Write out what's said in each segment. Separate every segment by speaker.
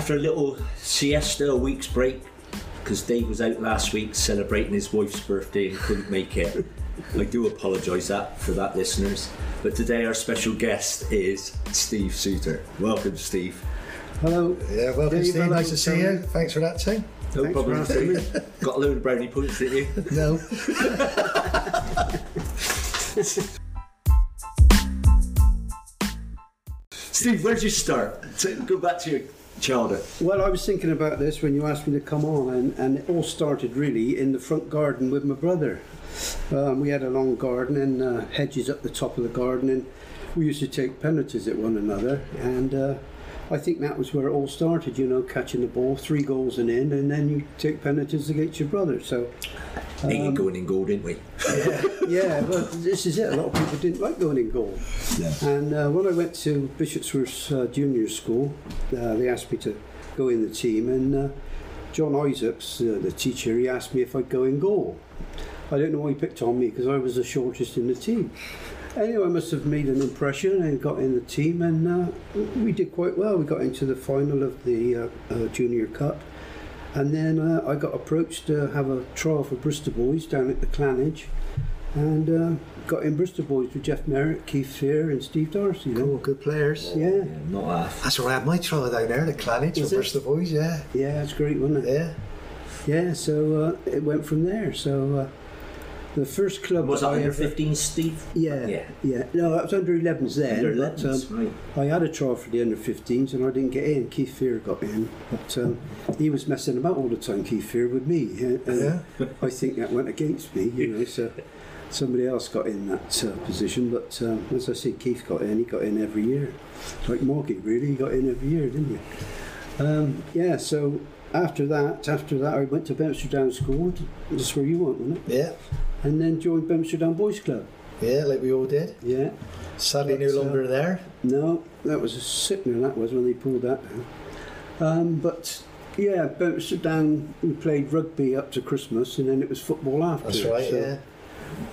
Speaker 1: After a little siesta, a week's break, because Dave was out last week celebrating his wife's birthday and couldn't make it. I do apologise that for that, listeners. But today our special guest is Steve Suter. Welcome, Steve.
Speaker 2: Hello.
Speaker 3: Yeah, welcome,
Speaker 2: Dave,
Speaker 3: Steve. Nice to see
Speaker 2: Tony.
Speaker 3: you. Thanks for that, too.
Speaker 1: No
Speaker 2: Thanks
Speaker 1: problem,
Speaker 2: for
Speaker 1: Steve. Got a load of brownie points, didn't you?
Speaker 3: No.
Speaker 1: Steve, where'd you start? To go back to your childhood.
Speaker 2: Well, I was thinking about this when you asked me to come on, and, and it all started really in the front garden with my brother. Um, we had a long garden and uh, hedges up the top of the garden, and we used to take penalties at one another. And uh, I think that was where it all started, you know, catching the ball, three goals and in, and then you take penalties against your brother. So,
Speaker 1: Hated going in goal, didn't we?
Speaker 2: yeah, but this is it. A lot of people didn't like going in goal.
Speaker 1: Yeah.
Speaker 2: And uh, when I went to Bishopsworth uh, Junior School, uh, they asked me to go in the team, and uh, John Isaacs, uh, the teacher, he asked me if I'd go in goal. I don't know why he picked on me because I was the shortest in the team. Anyway, I must have made an impression and got in the team, and uh, we did quite well. We got into the final of the uh, uh, Junior Cup, and then uh, I got approached to have a trial for Bristol Boys down at the Clanage, and uh, got in Bristol Boys with Geoff Merrick, Keith Fear, and Steve Darcy. then.
Speaker 3: Cool, good players.
Speaker 2: Yeah,
Speaker 1: Yeah, not half.
Speaker 3: That's where I had my trial down there, the Clanage
Speaker 2: Was
Speaker 3: for? Bristol Boys, yeah.
Speaker 2: yeah, it's great, wasn't it?
Speaker 3: Yeah.
Speaker 2: Yeah, so uh, it went from there. So uh, the first club
Speaker 1: Was that
Speaker 2: I
Speaker 1: under
Speaker 2: ever-
Speaker 1: 15, Steve?
Speaker 2: Yeah,
Speaker 1: Yeah.
Speaker 2: yeah, No, that was under 11s then.
Speaker 1: Under
Speaker 2: but, um,
Speaker 1: right.
Speaker 2: I had a trial for the under 15s and I didn't get in. Keith Fear got in, but um, he was messing about all the time. Keith Fear with me, and, and I think that went against me. You know, so somebody else got in that uh, position. But um, as I say, Keith got in. He got in every year, like Morgie. Really, he got in every year, didn't he? Um, yeah. So after that, after that, I went to Bempster Down School. That's where you went, wasn't it?
Speaker 3: Yeah.
Speaker 2: And then joined Bempster Down Boys Club.
Speaker 3: Yeah, like we all did.
Speaker 2: Yeah.
Speaker 3: Sadly,
Speaker 2: But,
Speaker 3: no
Speaker 2: uh,
Speaker 3: longer there.
Speaker 2: No, that was a sickener. That was when they pulled that down. Um, but yeah, Bempster Down. We played rugby up to Christmas, and then it was football after.
Speaker 3: That's right,
Speaker 2: so,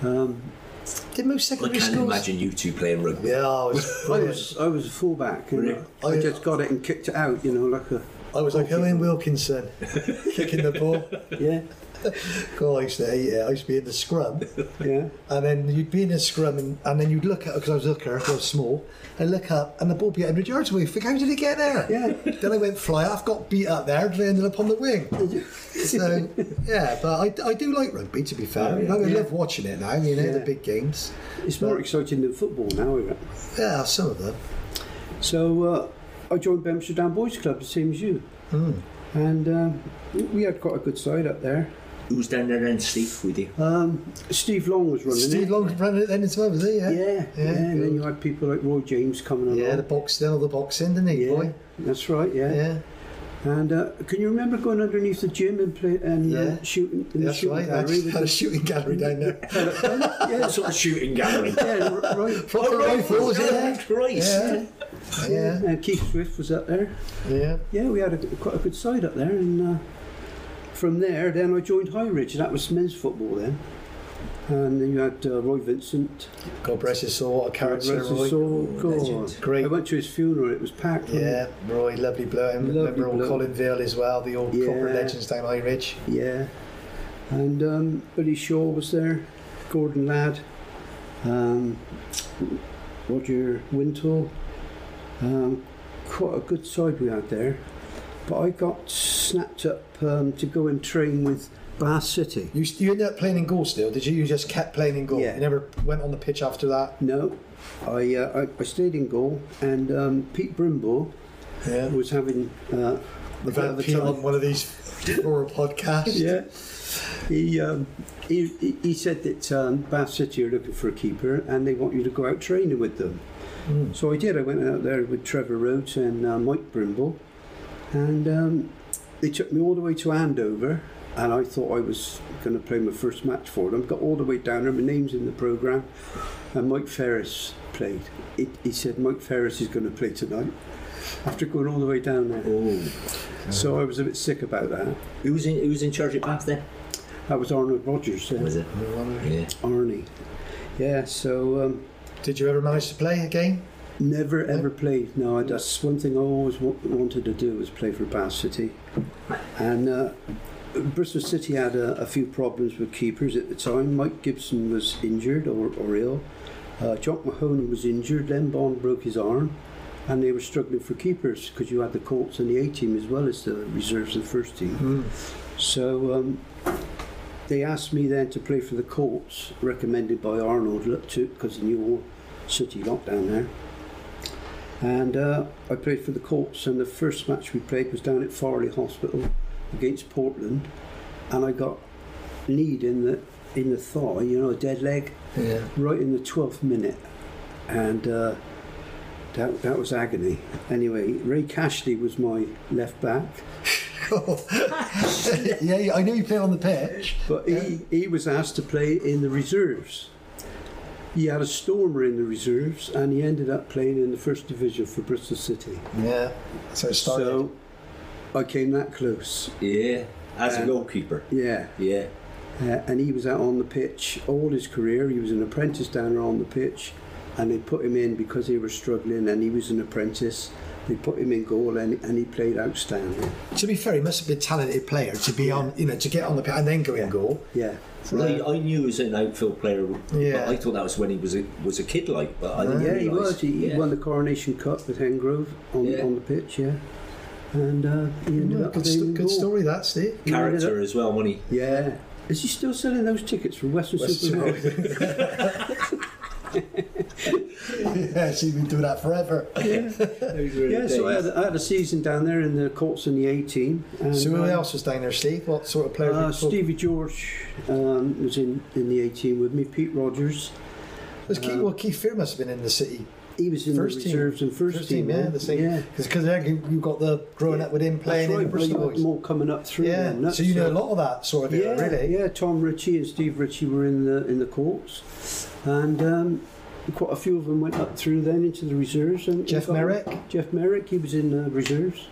Speaker 3: yeah.
Speaker 2: Um,
Speaker 3: Did most secondary I
Speaker 1: can't
Speaker 3: schools?
Speaker 1: imagine you two playing rugby.
Speaker 3: Yeah, I was,
Speaker 2: I was I was a fullback, and
Speaker 1: Really?
Speaker 2: I
Speaker 3: I-
Speaker 2: just got it and kicked it out. You know, like a
Speaker 3: I was like Owen Wilkinson, kicking the ball.
Speaker 2: yeah,
Speaker 3: God, I used to hate it. I used to be in the scrum,
Speaker 2: yeah.
Speaker 3: and then you'd be in the scrum, and, and then you'd look at because I was a looker, I was small, and look up, and the ball be 100 yards away. Think, how did it get there?
Speaker 2: Yeah.
Speaker 3: Then I went fly off, got beat up there, and ended up on the wing. so yeah, but I, I do like rugby. To be fair,
Speaker 1: Oh, yeah.
Speaker 3: I
Speaker 2: Yeah.
Speaker 3: love watching it now. You know the big games.
Speaker 2: It's more exciting than football now, isn't it?
Speaker 3: Yeah, some of them.
Speaker 2: So uh, I joined Bempster Down Boys Club, the same as you,
Speaker 3: Hmm.
Speaker 2: and um, we had quite a good side up there.
Speaker 1: Who's down there then, Steve, with you?
Speaker 2: Um, Steve Long was running it.
Speaker 3: Steve
Speaker 2: it.
Speaker 3: Long running it then as well, was he?
Speaker 2: Yeah,
Speaker 3: Yeah.
Speaker 2: yeah, and then you had people like Roy James coming along.
Speaker 3: Yeah, the box, then all the boxing, didn't he,
Speaker 2: Yeah,
Speaker 3: boy?
Speaker 2: that's right. Yeah.
Speaker 3: Yeah,
Speaker 2: And uh, can you remember going underneath the gym and play and uh, shooting in the
Speaker 3: that's
Speaker 2: shooting
Speaker 3: right.
Speaker 2: gallery?
Speaker 3: Had, had a shooting gallery down there.
Speaker 2: yeah,
Speaker 1: What sort of shooting gallery?
Speaker 2: yeah, r- right.
Speaker 3: Proper rifles, yeah.
Speaker 1: Christ.
Speaker 3: Yeah. Yeah,
Speaker 2: And Keith Swift was up there.
Speaker 3: yeah.
Speaker 2: Yeah, we had a, quite a good side up there, and uh, from there, then I joined High Ridge. That was men's football then. And then you had uh, Roy Vincent.
Speaker 3: God bless his soul, what a character,
Speaker 2: his
Speaker 3: Roy.
Speaker 2: soul, God.
Speaker 1: legend.
Speaker 3: Great.
Speaker 2: I went to his funeral. It was packed.
Speaker 3: Yeah, Roy, lovely bloke. And
Speaker 2: Lovely
Speaker 3: remember old
Speaker 2: bloke.
Speaker 3: Vale as well, the old
Speaker 2: Yeah.
Speaker 3: corporate legends down High Ridge.
Speaker 2: Yeah. And um, Billy Shaw was there. Gordon Ladd. Um, Roger Wintle. Um, quite a good side we had there. But I got snapped up um, to go and train with Bath City.
Speaker 3: You, you ended up playing in goal still, did you? You just kept playing in goal.
Speaker 2: Yeah.
Speaker 3: You never went on the pitch after that.
Speaker 2: No, I, uh, I, I stayed in goal, and um, Pete Brimble
Speaker 3: Yeah.
Speaker 2: was having uh, a
Speaker 3: We've had
Speaker 2: of
Speaker 3: Pete on one of these horror podcasts.
Speaker 2: Yeah, he, um, he he- he said that um, Bath City are looking for a keeper, and they want you to go out training with them.
Speaker 3: Mm.
Speaker 2: So I did. I went out there with Trevor Rhodes and uh, Mike Brimble, and um, they took me all the way to Andover. And I thought I was going to play my first match for them. Got all the way down there. My name's in the program, and Mike Ferris played. He, he said Mike Ferris is going to play tonight. After going all the way down there,
Speaker 1: Oh.
Speaker 2: so I was a bit sick about that.
Speaker 1: Who was in who was in charge at Bath then?
Speaker 2: That was Arnold Rogers. Uh,
Speaker 1: Was it? Yeah.
Speaker 2: Arnie. Yeah. So um,
Speaker 3: Did you ever manage to play a game?
Speaker 2: Never ever played. No, that's one thing I always wa- wanted to do was play for Bath City. And uh, Bristol City had a, a few problems with keepers at the time. Mike Gibson was injured or, or ill. Uh, Jock Mahoney was injured. Len Bond broke his arm. And they were struggling for keepers because you had the Colts and the A team as well as the reserves and first team. So um, they asked me then to play for the Colts, recommended by Arnold, look to because he knew all City lockdown there. And uh, I played for the Colts, and the first match we played was down at Farleigh Hospital against Portland, and I got kneed in the in the thigh, you know, a dead leg,
Speaker 3: Yeah.
Speaker 2: right in the twelfth minute, and uh, that that was agony. Anyway, Ray Cashley was my left back.
Speaker 3: yeah, I knew you played on the pitch.
Speaker 2: But he, he was asked to play in the reserves. He had a stormer in the reserves and he ended up playing in the first division for Bristol City.
Speaker 3: Yeah. So it started.
Speaker 2: So I came that close.
Speaker 1: Yeah, as a
Speaker 2: Um,
Speaker 1: goalkeeper.
Speaker 2: Yeah.
Speaker 1: Yeah.
Speaker 2: Uh, and he was out on the pitch all his career. He was an apprentice down there on the pitch and they put him in because they were struggling and he was an apprentice. They put him in goal and, and he played outstanding.
Speaker 3: to be fair, he must have been a talented player to be on, you know, to get on the pitch and then go in goal.
Speaker 2: Yeah.
Speaker 1: Well, I, I knew he was an outfield player,
Speaker 3: Yeah.
Speaker 1: but I thought that was when he was a, was a kid like. But I didn't
Speaker 2: Yeah, he was. He, he won the Coronation Cup with Hengrove on,
Speaker 1: Yeah.
Speaker 2: on the pitch, yeah. And uh, he ended
Speaker 3: Yeah,
Speaker 2: up
Speaker 3: good,
Speaker 2: playing
Speaker 3: sto-
Speaker 2: in
Speaker 3: good story that, Steve.
Speaker 2: He ended
Speaker 1: character as well when he.
Speaker 2: Yeah. Is he still selling those tickets for Western
Speaker 3: West
Speaker 2: Supermare?
Speaker 3: yeah, so you've been doing that forever.
Speaker 2: yeah, so I had, I had a season down there in the Colts in the A team. And,
Speaker 3: So who
Speaker 2: uh,
Speaker 3: else was down there, Steve? What sort of player?
Speaker 2: Uh, Stevie George um, was in, in the A team with me. Pete Rogers,
Speaker 3: Was Keith, well, Keith Fear must have been in the city.
Speaker 2: he was in
Speaker 3: First
Speaker 2: the
Speaker 3: team.
Speaker 2: reserves and first,
Speaker 3: First team, yeah, the same.
Speaker 2: Yeah,
Speaker 3: Because you, you got the growing up with him playing
Speaker 2: That's
Speaker 3: in
Speaker 2: right,
Speaker 3: the Bristol
Speaker 2: you
Speaker 3: Boys.
Speaker 2: them all coming up through.
Speaker 3: Yeah,
Speaker 2: then.
Speaker 3: so you know a lot of that sort of
Speaker 2: Yeah,
Speaker 3: era, really.
Speaker 2: yeah. Tom Ritchie and Steve Ritchie were in the in the Colts, and um, quite a few of them went up through then into the reserves. And Geoff
Speaker 3: Merrick?
Speaker 2: Geoff Merrick, he was in the reserves.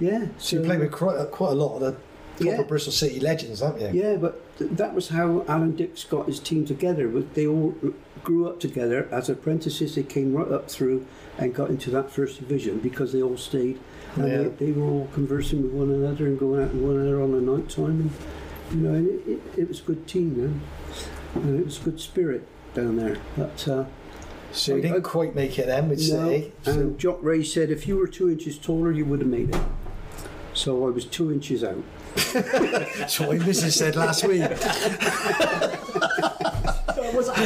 Speaker 2: Yeah,
Speaker 3: So you played with quite a, quite a lot of the proper
Speaker 2: Yeah.
Speaker 3: Bristol City legends, haven't you?
Speaker 2: Yeah, but th- that was how Alan Dicks got his team together. They all grew up together as apprentices. They came right up through and got into that first division because they all stayed. And
Speaker 3: Yeah.
Speaker 2: they, they were all conversing with one another and going out with one another on the night time. And, you know, and it, it, it was a good team, man. And it was a good spirit down there. But uh,
Speaker 3: So you
Speaker 2: I-
Speaker 3: didn't
Speaker 2: I-
Speaker 3: quite make it then with
Speaker 2: no,
Speaker 3: City. So,
Speaker 2: and Jock Ray said if you were two inches taller, you would have made it. So I was two inches out.
Speaker 3: that's what my missus said last week.
Speaker 1: So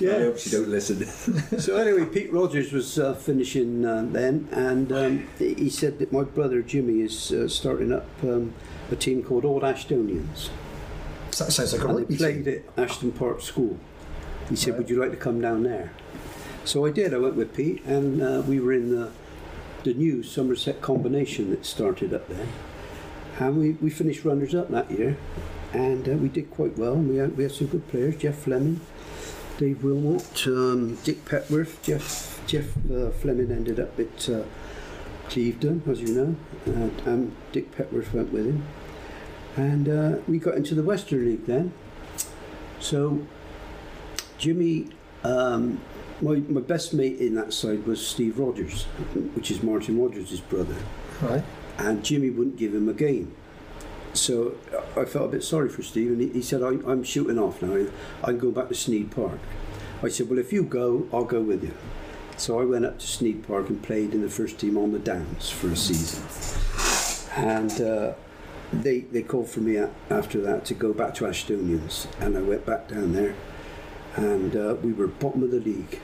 Speaker 1: I hope she don't listen.
Speaker 2: So anyway, Pete Rogers was uh, finishing uh, then, and um, he said that my brother Jimmy is uh, starting up um, a team called Old Ashtonians,
Speaker 3: That sounds like a
Speaker 2: and
Speaker 3: rugby
Speaker 2: played
Speaker 3: team.
Speaker 2: at Ashton Park School. He said,
Speaker 3: Right.
Speaker 2: "Would you like to come down there?" So I did. I went with Pete, and uh, we were in the the new Somerset combination that started up there, and we, we finished runners up that year, and uh, we did quite well. We had we had some good players: Jeff Fleming, Dave Wilmot, um, Dick Petworth. Jeff Jeff uh, Fleming ended up at uh, Clevedon, as you know, and, and Dick Petworth went with him, and uh, we got into the Western League then. So Jimmy, um, my, my best mate in that side was Steve Rogers, which is Martin Rogers' brother,
Speaker 3: Right.
Speaker 2: and Jimmy wouldn't give him a game. So I felt a bit sorry for Steve, and he, he said, I, I'm shooting off now. I can go back to Sneyd Park. I said, Well, if you go, I'll go with you. So I went up to Sneyd Park and played in the first team on the Downs for a season. And uh, they, they called for me a- after that to go back to Ashtonians, and I went back down there, and uh, we were bottom of the league.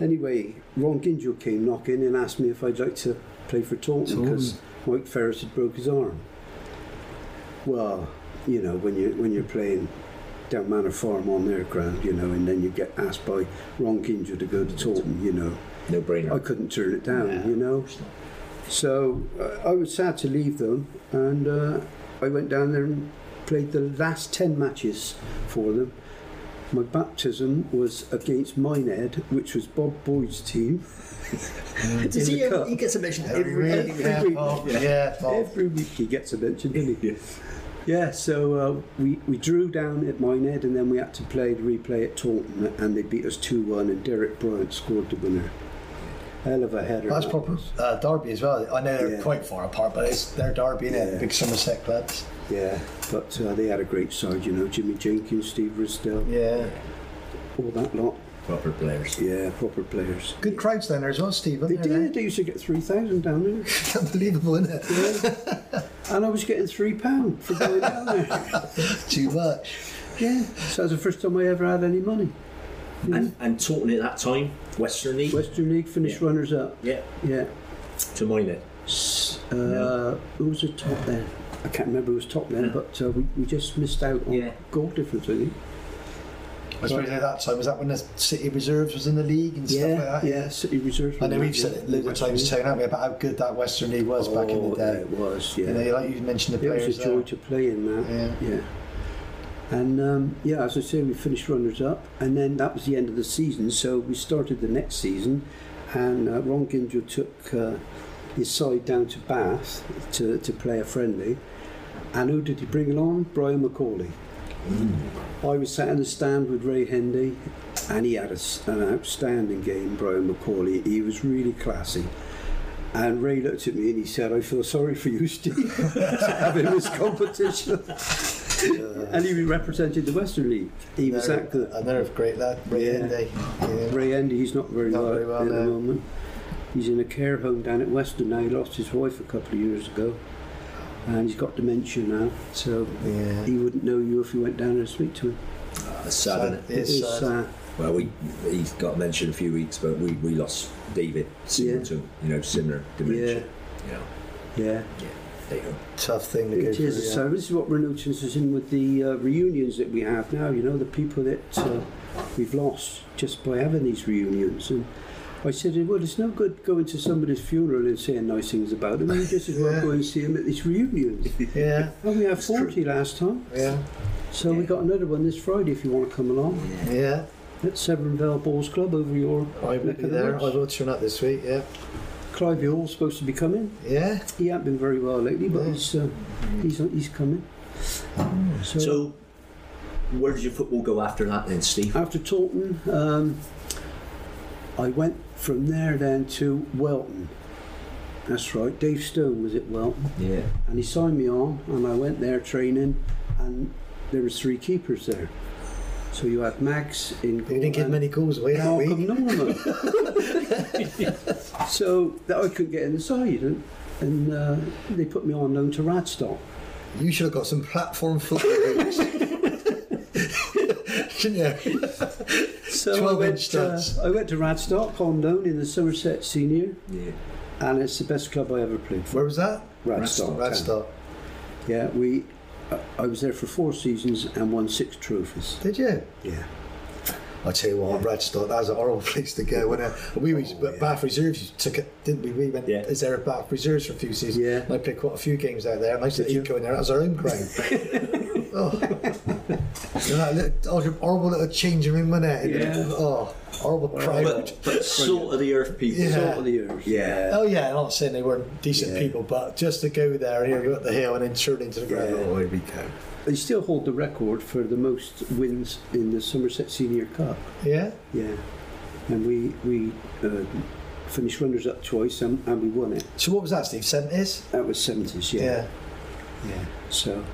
Speaker 2: Anyway, Ron Gingell came knocking and asked me if I'd like to play for Taunton because Mike Ferris had broke his arm. Well, you know, when you when you're playing down Manor Farm on their ground, you know, and then you get asked by Ron Gingell to go to Taunton, you know,
Speaker 1: No brainer.
Speaker 2: I couldn't turn it down, you know. So uh, I was sad to leave them, and uh, I went down there and played the last ten matches for them. My baptism was against Minehead, which was Bob Boyd's team.
Speaker 4: Does he, um, he gets a mention every,
Speaker 3: Really?
Speaker 4: every
Speaker 3: Yeah,
Speaker 2: week.
Speaker 3: Yeah,
Speaker 2: Every week he gets a mention, doesn't he? Yeah, so uh, we, we drew down at Minehead and then we had to play the replay at Taunton and they beat us 2 1 and Derek Bryant scored the winner. Hell of a header.
Speaker 3: That's proper uh, Derby as well. I know they're
Speaker 2: Yeah.
Speaker 3: quite far apart, but it's they're Derby, innit?
Speaker 2: Yeah.
Speaker 3: Big Somerset clubs.
Speaker 2: Yeah, but uh, they had a great side, you know. Jimmy Jenkins, Steve Risdell,
Speaker 3: Yeah.
Speaker 2: all that lot.
Speaker 1: Proper players.
Speaker 2: Yeah, proper players.
Speaker 3: Good crowds down there as well, Stephen.
Speaker 2: They did. They used to get 3,000 down there.
Speaker 3: Unbelievable, isn't it?
Speaker 2: And I was getting £3 for going down there.
Speaker 3: Too much.
Speaker 2: Yeah, so that's the first time I ever had any money.
Speaker 1: And, and Taunton at that time, Western League.
Speaker 2: Western League finished
Speaker 1: Yeah.
Speaker 2: runners up.
Speaker 1: Yeah,
Speaker 2: Yeah.
Speaker 1: to Minehead.
Speaker 2: S- Uh,
Speaker 1: No.
Speaker 2: Who was the top then? I can't remember who was top then,
Speaker 1: Yeah.
Speaker 2: but uh, we, we just missed out on
Speaker 1: Yeah.
Speaker 2: goal difference, I think.
Speaker 3: I suppose at that time was that when the City Reserves was in the league and stuff
Speaker 2: Yeah,
Speaker 3: like that.
Speaker 2: yeah, City Reserves.
Speaker 3: I know we've
Speaker 2: that,
Speaker 3: said
Speaker 2: yeah.
Speaker 3: it loads of times, too, haven't we, about how good that Western League was back in the
Speaker 2: Oh,
Speaker 3: day.
Speaker 2: It was, yeah.
Speaker 3: You know, like you mentioned the
Speaker 2: it
Speaker 3: players
Speaker 2: was a joy
Speaker 3: there.
Speaker 2: to play in that.
Speaker 3: Yeah.
Speaker 2: Yeah. And um, yeah, as I say, we finished runners up, and then that was the end of the season. So we started the next season, and uh, Ron Gingell took uh, his side down to Bath to, to play a friendly. And who did he bring along? Brian McCauley. I was sat in the stand with Ray Hendy, and he had a an outstanding game, Brian McCauley. He was really classy. And Ray looked at me and he said, I feel sorry for you, Steve, having this competition. And he represented the Weston League. He was good.
Speaker 3: And they're great lad, Ray
Speaker 2: Yeah.
Speaker 3: Hendy. Yeah.
Speaker 2: Ray Hendy, he's not very
Speaker 3: Not
Speaker 2: well,
Speaker 3: very well,
Speaker 2: at the moment. He's in a care home down at Western now. He lost his wife a couple of years ago. And he's got dementia now, so
Speaker 3: Yeah.
Speaker 2: he wouldn't know you if you went down there to speak to him.
Speaker 1: Uh, sad, innit?
Speaker 3: It is sad.
Speaker 2: uh,
Speaker 1: Well, we he's got mentioned a few weeks, but we, we lost David similar
Speaker 2: Yeah.
Speaker 1: to you know similar dementia.
Speaker 2: Yeah.
Speaker 1: You know,
Speaker 2: yeah.
Speaker 1: go.
Speaker 3: Tough thing to go
Speaker 2: It
Speaker 3: through. yeah.
Speaker 2: So this is what we're noticing with the uh, reunions that we have now. You know, the people that uh, we've lost just by having these reunions. And I said, well, it's no good going to somebody's funeral and saying nice things about them. You just as well
Speaker 3: Yeah.
Speaker 2: go and see them at these reunions.
Speaker 3: Yeah,
Speaker 2: And we had
Speaker 1: It's true.
Speaker 2: 40 last time.
Speaker 3: yeah,
Speaker 2: So we
Speaker 1: Yeah.
Speaker 2: got another one this Friday if you want to come along.
Speaker 3: yeah.
Speaker 2: At Severn Vale Balls Club over your
Speaker 3: I will be there. I will turn up this week. Yeah,
Speaker 2: Clive Hall's supposed to be coming.
Speaker 3: yeah.
Speaker 2: He hasn't been very well lately, but
Speaker 3: Yeah.
Speaker 2: he's, uh, he's, he's coming. So,
Speaker 1: So, where did your football go after that then, Steve?
Speaker 2: After Taunton, um, I went from there then to Welton. That's right, Dave Stone was at Welton,
Speaker 1: Yeah.
Speaker 2: and he signed me on, and I went there training, and there was three keepers there. So you had Max in
Speaker 3: You didn't
Speaker 2: get
Speaker 3: many calls away that
Speaker 2: Malcolm
Speaker 3: week.
Speaker 2: Norman. so that I couldn't get in the side, and, and uh, they put me on loan to Radstock.
Speaker 3: You should have got some platform football boots. Shouldn't you?
Speaker 2: So I
Speaker 3: 12
Speaker 2: went,
Speaker 3: inch
Speaker 2: uh. I went to Radstock on loan in the Somerset Senior,
Speaker 1: Yeah.
Speaker 2: and it's the best club I ever played for.
Speaker 3: Where was that?
Speaker 2: Radstock.
Speaker 3: Radstock.
Speaker 2: Yeah, we. I was there for four seasons and won six trophies.
Speaker 3: Did you?
Speaker 2: Yeah.
Speaker 3: I tell you what, Radstock, that was a horrible place to go. When uh, we was
Speaker 2: Oh,
Speaker 3: but
Speaker 2: yeah.
Speaker 3: Bath Reserves took it, didn't we? We went
Speaker 1: Yeah.
Speaker 3: as there at Bath Reserves for a few seasons.
Speaker 2: Yeah.
Speaker 3: And I played quite a few games out there. And I used to
Speaker 2: Did you?
Speaker 3: eat going there. That was our own ground. oh. You know, that little, horrible little changing room, wasn't it?
Speaker 2: Yeah.
Speaker 3: Oh, horrible crowd.
Speaker 1: But, but salt of the earth people.
Speaker 3: Yeah.
Speaker 2: Salt of the earth.
Speaker 1: Yeah.
Speaker 3: Oh yeah, I'm not saying they weren't decent
Speaker 2: Yeah.
Speaker 3: people, but just to go there and here go up the hill and then turn into the ground.
Speaker 2: Yeah.
Speaker 3: Oh, here we go.
Speaker 2: They still hold the record for the most wins in the Somerset Senior Cup.
Speaker 3: Yeah.
Speaker 2: Yeah. And we we uh, finished runners up twice and, and we won it.
Speaker 3: So what was that, Steve? Seventies?
Speaker 2: That was 70s, yeah.
Speaker 3: Yeah.
Speaker 2: Yeah. So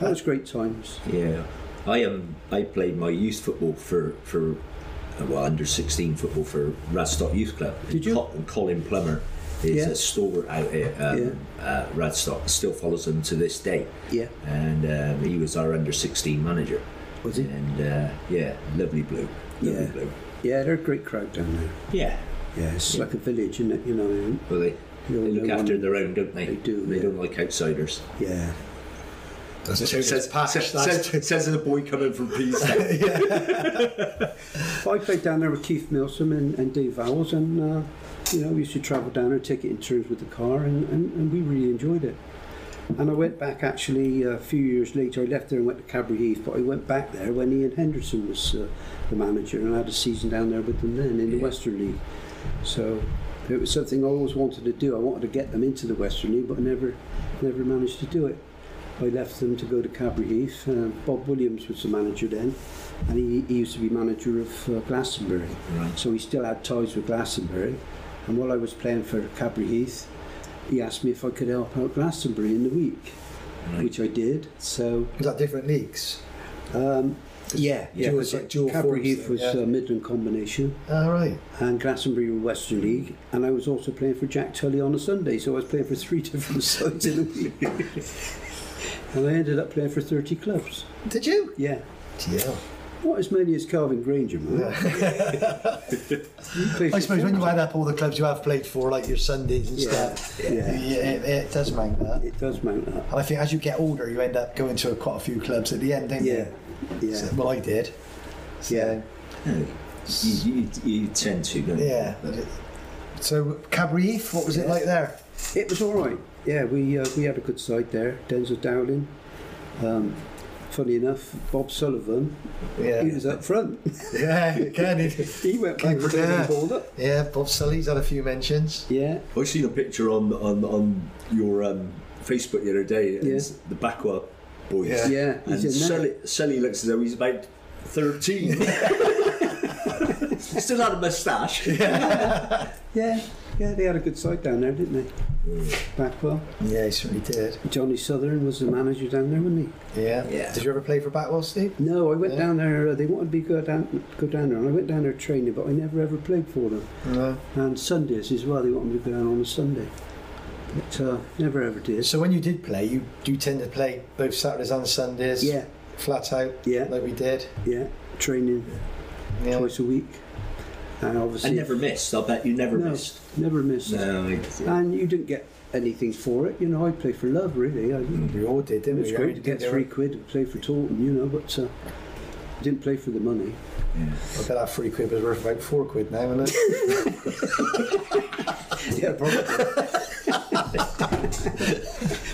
Speaker 2: that was great times.
Speaker 1: Yeah, I um I played my youth football for for well under sixteen football for Radstock Youth Club.
Speaker 2: Did you?
Speaker 1: Col- Colin Plummer is
Speaker 2: Yeah.
Speaker 1: a stalwart out here um, uh, Radstock. Still follows them to this day,
Speaker 2: Yeah.
Speaker 1: and um, he was our under sixteen manager.
Speaker 2: Was he?
Speaker 1: And uh, yeah, lovely blue, lovely
Speaker 2: Yeah.
Speaker 1: blue.
Speaker 2: Yeah, they're a great crowd down there.
Speaker 1: Yeah,
Speaker 2: Yeah, it's like a village, isn't it? You know.
Speaker 1: well they, they look after
Speaker 2: one-
Speaker 1: their own, don't they?
Speaker 2: They do,
Speaker 1: They
Speaker 2: yeah.
Speaker 1: don't like outsiders.
Speaker 2: Yeah.
Speaker 3: That's
Speaker 1: Says, says, says, says the boy coming from Peasedown.
Speaker 2: I played down there with Keith Milsom and, and Dave Vowles, and uh, you know we used to travel down there, take it in turns with the car, and, and, and we really enjoyed it. And I went back actually a few years later. I left there and went to Cadbury Heath, but I went back there when Ian Henderson was uh, the manager, and I had a season down there with them then in the Western League. So it was something I always wanted to do. I wanted to get them into the Western League, but I never, never managed to do it. I left them to go to Cadbury Heath. Uh, Bob Williams was the manager then, and he, he used to be manager of uh, Glastonbury.
Speaker 1: Right.
Speaker 2: So he still had ties with Glastonbury. And while I was playing for Cadbury Heath, he asked me if I could help out Glastonbury in the week,
Speaker 1: Right.
Speaker 2: which I did. So
Speaker 3: Was that different leagues?
Speaker 2: um, yeah, yeah.
Speaker 3: dual-
Speaker 2: 'cause
Speaker 3: like dual
Speaker 2: Cadbury
Speaker 3: forms
Speaker 2: Heath
Speaker 3: then,
Speaker 2: was
Speaker 3: yeah.
Speaker 2: uh, Midland combination,
Speaker 3: All right.
Speaker 2: and Glastonbury were Western League, and I was also playing for Jack Tully on a Sunday. So I was playing for three different sides in a week. and I ended up playing for 30 clubs.
Speaker 3: Did you?
Speaker 2: Yeah.
Speaker 3: Yeah.
Speaker 2: Not as many as Calvin Granger, man. You
Speaker 3: I suppose when you add up all the clubs you have played for, like your Sundays and
Speaker 2: Yeah,
Speaker 3: stuff,
Speaker 2: yeah.
Speaker 3: it, it does mount that.
Speaker 2: It does mount up.
Speaker 3: And I think as you get older, you end up going to quite a few clubs at the end, don't
Speaker 2: Yeah,
Speaker 3: you?
Speaker 2: yeah.
Speaker 3: So- well, I did. So,
Speaker 2: Yeah.
Speaker 1: You, you, you tend to, don't you?
Speaker 3: Yeah. So Cadbury what was it like there?
Speaker 2: It was all right. Yeah, we uh, we had a good side there. Denzel Dowling. Um, funny enough, Bob Sullivan.
Speaker 3: Yeah.
Speaker 2: He was up front.
Speaker 3: yeah, again. He,
Speaker 2: he went back
Speaker 3: Keeper
Speaker 2: for
Speaker 3: there.
Speaker 2: the ball up.
Speaker 3: yeah, Bob Sully's had a few mentions.
Speaker 2: Yeah,
Speaker 1: I seen a picture on on, on your um, Facebook the other day. and
Speaker 2: Yeah.
Speaker 1: It's the Backwell boys.
Speaker 3: Yeah.
Speaker 2: yeah.
Speaker 1: And
Speaker 2: He's in there.
Speaker 1: Sully, Sully looks as though he's about 13. Still had a moustache.
Speaker 2: Yeah, yeah. They had a good side down there, didn't they? Backwell.
Speaker 3: Yeah, he certainly did.
Speaker 2: Johnny Southern was the manager down there, wasn't he?
Speaker 3: Yeah.
Speaker 1: Yeah.
Speaker 3: Did you ever play for Backwell, Steve?
Speaker 2: No, I went
Speaker 3: Yeah.
Speaker 2: down there. Uh, they wanted me to go down, go down there, and I went down there training, but I never ever played for them.
Speaker 3: No.
Speaker 2: And Sundays as well. They wanted me to go down on a Sunday, but uh, never ever did.
Speaker 3: So when you did play, you do tend to play both Saturdays and Sundays.
Speaker 2: Yeah,
Speaker 3: Flat out.
Speaker 2: Yeah.
Speaker 3: Like we did.
Speaker 2: yeah. Training
Speaker 3: Yeah.
Speaker 2: twice a week, and obviously, and
Speaker 1: never missed. I'll bet you never
Speaker 2: no,
Speaker 1: missed.
Speaker 2: Never missed.
Speaker 1: No,
Speaker 2: and you didn't get anything for it. You know, I play for love, really. I, mm.
Speaker 3: we all did, didn't it
Speaker 2: was
Speaker 3: we?
Speaker 2: great to get three quid and play for Taunton, you know, but uh, didn't play for the money. Yeah.
Speaker 3: I bet that three quid was worth about four quid now, isn't it?
Speaker 2: yeah, probably.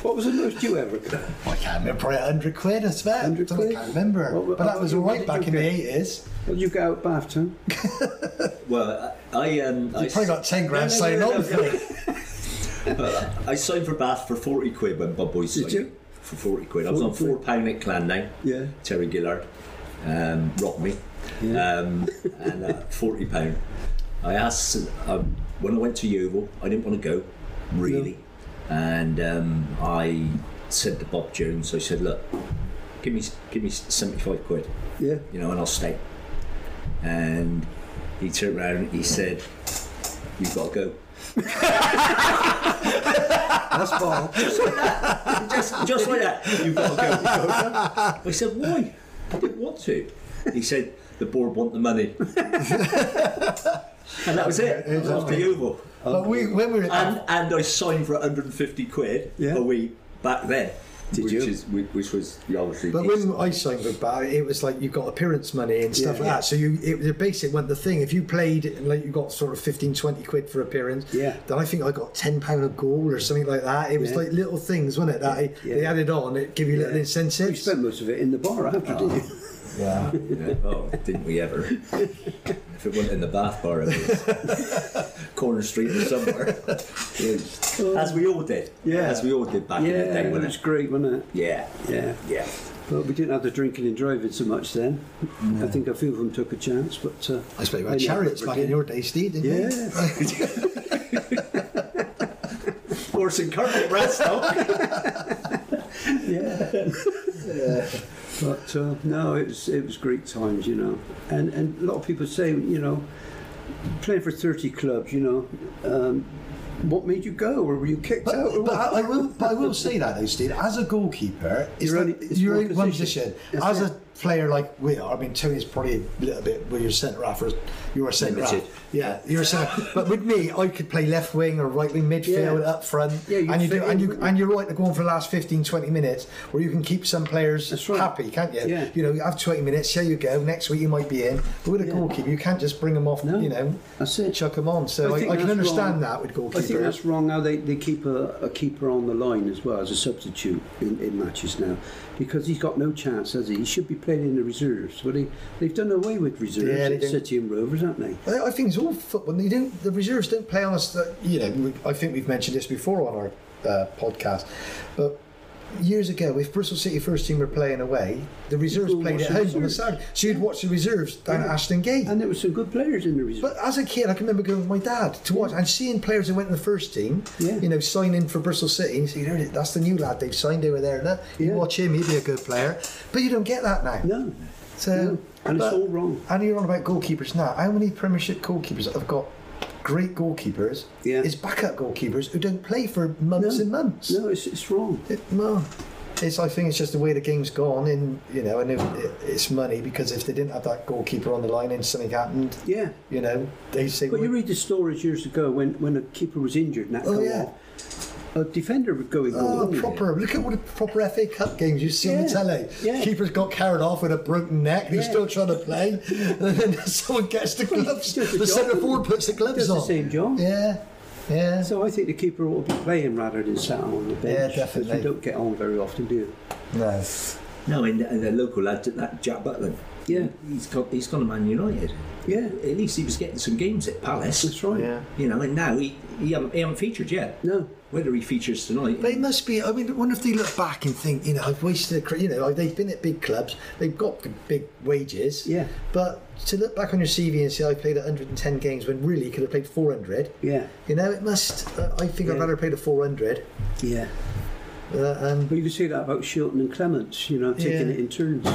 Speaker 2: What was the most you ever got?
Speaker 3: I can't remember. Probably 100 quid, I swear.
Speaker 2: 100 quid?
Speaker 3: I can't remember.
Speaker 2: Well,
Speaker 3: but that was all right back in the
Speaker 2: 80s. Well, you go out bath too.
Speaker 1: well, I um,
Speaker 3: you I probably got ten grand
Speaker 1: no, no, no,
Speaker 3: signed up.
Speaker 1: I signed for Bath for forty quid when Bob
Speaker 2: Boy
Speaker 1: signed.
Speaker 2: Did
Speaker 1: you? For forty quid, 40 I was on four pound at Clandown.
Speaker 2: Yeah.
Speaker 1: Terry Gillard, um, robbed me,
Speaker 2: yeah.
Speaker 1: um, and uh, forty pound. I asked um, when I went to Yeovil. I didn't want to go, really, and um, I said to Bob Jones. I said, look. Give me, give me seventy-five quid.
Speaker 2: Yeah.
Speaker 1: You know, and I'll stay. And he turned around and he said, "You've got to go."
Speaker 2: That's ball.
Speaker 1: just, just like that. You've got to go. You've got to go. I said, why? I didn't want to. He said, the board want the money. and that was it. I was to Yeovil.
Speaker 3: But we, when we were
Speaker 1: And, and I signed for 150 quid
Speaker 2: Yeah.
Speaker 1: a week back then.
Speaker 2: Did
Speaker 1: which
Speaker 2: you?
Speaker 1: Is, which was obviously
Speaker 3: But when I signed with Bar, it was like you got appearance money and stuff
Speaker 2: Yeah.
Speaker 3: like that. So you, it, the basic went the thing. If you played, and like you got sort of 15, 20 quid for appearance.
Speaker 2: Yeah.
Speaker 3: Then I think I got ten pound of goal or something like that. It was
Speaker 2: Yeah.
Speaker 3: like little things, wasn't it? That they,
Speaker 2: Yeah.
Speaker 3: they added on. It give you little
Speaker 2: Yeah.
Speaker 3: incentives.
Speaker 2: You spent most of it in the bar after, didn't oh. you?
Speaker 3: yeah.
Speaker 1: Yeah. Oh, didn't we ever? if it wasn't in the bath bar, it was corner street or somewhere. As we all did.
Speaker 2: Yeah.
Speaker 1: As we all did back
Speaker 2: Yeah,
Speaker 1: in the day,
Speaker 2: it
Speaker 1: wasn't
Speaker 2: was
Speaker 1: it?
Speaker 2: great, wasn't it?
Speaker 1: Yeah.
Speaker 2: Yeah.
Speaker 1: Yeah.
Speaker 2: But we didn't have the drinking and driving so much then. I think a few of them took a chance, but uh,
Speaker 3: I suppose you had chariots back in your day, Steve, didn't you?
Speaker 2: yeah,
Speaker 1: Horse and cart at Radstock.
Speaker 2: yeah. But uh, no, it was it was great times, you know. And and a lot of people say, you know, playing for thirty clubs, you know, um, what made you go, or were you kicked out? Or
Speaker 3: But, but? I, I will, but I will say that though, Steve. As a goalkeeper, it's
Speaker 2: You're only- it's
Speaker 3: you're
Speaker 2: one
Speaker 3: in one
Speaker 2: position.
Speaker 3: position. As a player like we are, I mean, Tony's probably a little bit. Well, you're centre half, or you're a centre half. Yeah, you're a centre. but with me, I could play left wing or right wing midfield
Speaker 2: Yeah.
Speaker 3: up front.
Speaker 2: Yeah, you
Speaker 3: and you do, and, you, and you're right to go on for the last 15, 20 minutes, where you can keep some players
Speaker 2: right.
Speaker 3: happy, can't you?
Speaker 2: Yeah.
Speaker 3: You know, you have twenty minutes. Here you go. Next week you might be in. But with a
Speaker 2: Yeah.
Speaker 3: goalkeeper, you can't just bring them off.
Speaker 2: No.
Speaker 3: You know,
Speaker 2: That's it.
Speaker 3: chuck them on. So I,
Speaker 2: think
Speaker 3: I, can understand
Speaker 2: wrong.
Speaker 3: that with goalkeepers.
Speaker 2: I think that's wrong how they, they keep a, a keeper on the line as well as a substitute in, in matches now because he's got no chance, has he? He should be playing in the reserves. But they, they've done away with reserves
Speaker 3: Yeah,
Speaker 2: at. City and Rovers, haven't they?
Speaker 3: I I think it's all football. They don't. The reserves don't play on us. uh, You know, we, I think we've mentioned this before on our uh, podcast, but years ago, if Bristol City first team were playing away, the reserves
Speaker 2: You'd
Speaker 3: played at home on the. Saturday. So you'd watch the reserves down at Ashton Gate.
Speaker 2: And there were some good players in the reserves.
Speaker 3: But as a kid, I can remember going with my dad to watch and seeing players who went in the first team,
Speaker 2: Yeah.
Speaker 3: you know, sign in for Bristol City. And you see, "There it is, that's the new lad they've signed over there. Look, you
Speaker 2: Yeah.
Speaker 3: watch him, he'd be a good player. But you don't get that now.
Speaker 2: no,
Speaker 3: So,
Speaker 2: no. and it's all wrong.
Speaker 3: And you're on about goalkeepers now. How many Premiership goalkeepers have got great goalkeepers?
Speaker 2: Yeah.
Speaker 3: Is backup goalkeepers who don't play for months
Speaker 2: No.
Speaker 3: and months.
Speaker 2: No, it's, it's wrong.
Speaker 3: It, no. It's, I think it's just the way the game's gone, and you know, and it, it's money because if they didn't have that goalkeeper on the line and something happened,
Speaker 2: Yeah.
Speaker 3: you know, they say,
Speaker 2: But you read the stories years ago when, when a keeper was injured and that
Speaker 3: Oh, yeah.
Speaker 2: off, a defender would go in goal.
Speaker 3: Oh,
Speaker 2: wouldn't
Speaker 3: proper! Look at what a proper FA Cup games you see on the
Speaker 2: Yeah,
Speaker 3: telly.
Speaker 2: yeah.
Speaker 3: Keeper's got carried off with a broken neck. He's
Speaker 2: Yeah.
Speaker 3: still trying to play, and then someone gets the gloves.
Speaker 2: the
Speaker 3: The centre forward puts the gloves
Speaker 2: Does the
Speaker 3: on.
Speaker 2: same job.
Speaker 3: Yeah, yeah.
Speaker 2: So I think the keeper ought to be playing rather than sat on the bench.
Speaker 3: Yeah,
Speaker 2: 'cause
Speaker 3: definitely.
Speaker 2: You don't get on very often, do you?
Speaker 3: No.
Speaker 1: No, and, and the local lad, that Jack Butland.
Speaker 2: Yeah.
Speaker 1: He's got he's gone to Man United.
Speaker 2: Yeah,
Speaker 1: At least he was getting some games at Palace.
Speaker 2: that's right.
Speaker 3: Yeah.
Speaker 1: You know, and now he, he, haven't, he haven't featured yet.
Speaker 2: No,
Speaker 1: Whether he features tonight.
Speaker 3: They must be. I mean, I wonder if they look back and think, you know, I've wasted. A, you know, like they've been at big clubs, they've got big wages.
Speaker 2: Yeah.
Speaker 3: But to look back on your CV and say I played 110 games when really you could have played 400.
Speaker 2: yeah,
Speaker 3: You know, it must. Uh, I think I'd
Speaker 2: Yeah.
Speaker 3: rather played a 400.
Speaker 2: yeah.
Speaker 3: Uh,
Speaker 2: you can say that about Shilton and Clemence, you know, taking
Speaker 3: Yeah.
Speaker 2: it in turns.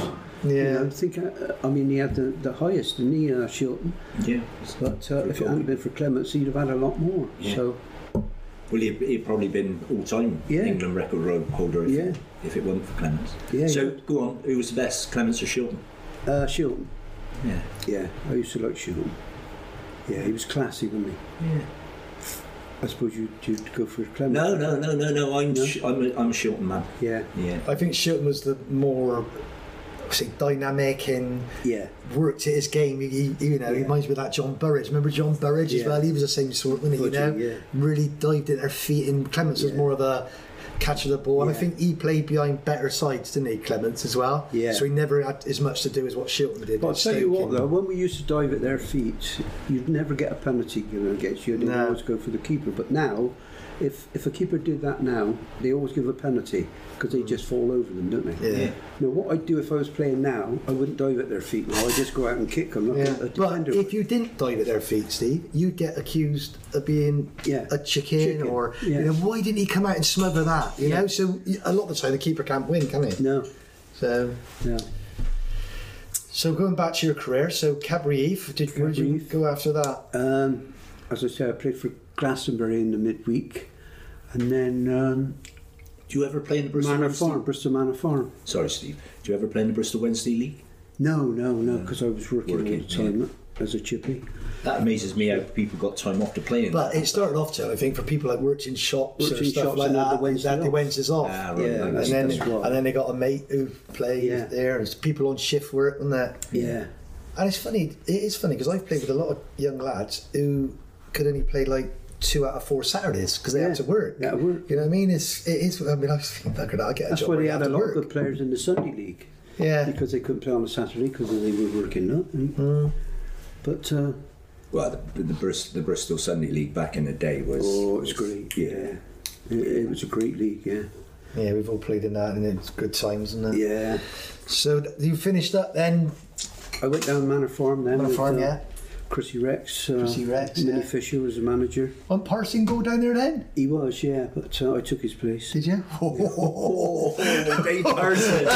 Speaker 2: You
Speaker 3: yeah,
Speaker 2: know, I think, uh, I mean, he had the, the highest, didn't he, uh, Shilton?
Speaker 1: yeah.
Speaker 2: But uh, if it hadn't been for Clemence, he'd have had a lot more.
Speaker 1: Yeah.
Speaker 2: So,
Speaker 1: Well, he'd, he'd probably been all-time
Speaker 2: Yeah.
Speaker 1: England record holder if,
Speaker 2: Yeah.
Speaker 1: if it wasn't for Clemence.
Speaker 2: Yeah,
Speaker 1: so
Speaker 2: yeah.
Speaker 1: go on. Who was the best, Clemence or Shilton?
Speaker 2: uh, Shilton,
Speaker 1: Yeah.
Speaker 2: yeah, I used to like Shilton. Yeah, he was classy, wasn't he?
Speaker 1: Yeah.
Speaker 2: I suppose you'd, you'd go for Clemence.
Speaker 1: No, no, no, no, no. I'm
Speaker 2: No?
Speaker 1: Sh- I'm a, I'm a Shilton man.
Speaker 2: Yeah,
Speaker 1: Yeah.
Speaker 3: I think Shilton was the more. Dynamic and
Speaker 2: yeah,
Speaker 3: worked at his game. He, he you know, he
Speaker 2: Yeah.
Speaker 3: reminds me of that John Burridge. Remember John Burridge as
Speaker 2: Yeah.
Speaker 3: well? He was the same sort, wasn't he? You know,
Speaker 2: yeah.
Speaker 3: really dived in their feet. And Clemence was more of a catch of the ball. And I think he played behind better sides, didn't he, Clemence as well?
Speaker 2: Yeah.
Speaker 3: So he never had as much to do as what Shilton did.
Speaker 2: But I'll tell you what, though, when we used to dive at their feet, you'd never get a penalty given against you. They'd
Speaker 3: No.
Speaker 2: always go for the keeper. But now, if if a keeper did that now, they always give a penalty because they just fall over them, don't they?
Speaker 3: Yeah.
Speaker 1: Yeah.
Speaker 2: Now, what I'd do if I was playing now, I wouldn't dive at their feet. Now I'd just go out and kick them like
Speaker 3: Yeah,
Speaker 2: a, a
Speaker 3: but
Speaker 2: defender.
Speaker 3: if you didn't dive at their feet, Steve, you'd get accused of being
Speaker 2: Yeah.
Speaker 3: a chicken,
Speaker 2: Chicken,
Speaker 3: or
Speaker 2: yeah.
Speaker 3: you know, why didn't he come out and smother that? You
Speaker 2: Yeah.
Speaker 3: know, so a lot of the time the keeper can't win, can he?
Speaker 2: no,
Speaker 3: So,
Speaker 2: no.
Speaker 3: so going back to your career, so Cadbury Heath, did where did you go after that?
Speaker 2: Um, as I say, I played for Glastonbury in the midweek, and then um,
Speaker 1: Do you ever play in the Bristol
Speaker 2: Manor
Speaker 1: Wednesday?
Speaker 2: Farm, Bristol Manor Farm.
Speaker 1: Sorry, Steve. Do you ever play in the Bristol Wednesday League?
Speaker 2: No, no, no, because I was working,
Speaker 1: Working,
Speaker 2: all the time as a chippy.
Speaker 1: That amazes me how people got time off to play in.
Speaker 3: But it started off to, I think, for people like worked in shops
Speaker 2: Worked
Speaker 3: or
Speaker 2: in
Speaker 3: stuff
Speaker 2: shops
Speaker 3: like
Speaker 2: and
Speaker 3: that.
Speaker 2: the Wednesday
Speaker 3: they had the
Speaker 2: off.
Speaker 3: Wednesdays off.
Speaker 1: Ah, right,
Speaker 2: Yeah,
Speaker 1: right,
Speaker 3: and then,
Speaker 2: that's what-
Speaker 3: and then they got a mate who played
Speaker 2: Yeah.
Speaker 3: there. There's people on shift work, and that.
Speaker 2: Yeah,
Speaker 3: And it's funny. It is funny because I've played with a lot of young lads who could only play like two out of four Saturdays because they
Speaker 2: Yeah,
Speaker 3: had to work.
Speaker 2: they had to work.
Speaker 3: You know what I mean? It's it is. I mean, I was thinking, "Bugger that, I'll get a
Speaker 2: that's
Speaker 3: job
Speaker 2: why they had a
Speaker 3: to
Speaker 2: lot of good players in the Sunday League
Speaker 3: Yeah.
Speaker 2: because they couldn't play on a Saturday because they were working. No?
Speaker 3: Mm.
Speaker 2: But uh,
Speaker 1: Well, the, the, Bristol, the Bristol Sunday League back in the day was.
Speaker 2: oh, it was great.
Speaker 1: Yeah.
Speaker 2: Yeah, It, it was a great league. Yeah,
Speaker 3: Yeah, we've all played in that, and it's good times, isn't it?
Speaker 2: yeah.
Speaker 3: So you finished up then?
Speaker 2: I went down Manor Farm then.
Speaker 3: Manor
Speaker 2: with,
Speaker 3: Farm,
Speaker 2: uh,
Speaker 3: yeah.
Speaker 2: Chrissy Rex. Uh,
Speaker 3: Chrissy Rex,
Speaker 2: Minnie
Speaker 3: yeah.
Speaker 2: Fisher was the manager.
Speaker 3: On Parsing go down there then?
Speaker 2: He was, yeah, but uh, I took his place.
Speaker 3: Did you?
Speaker 1: Oh, Dave Parsons.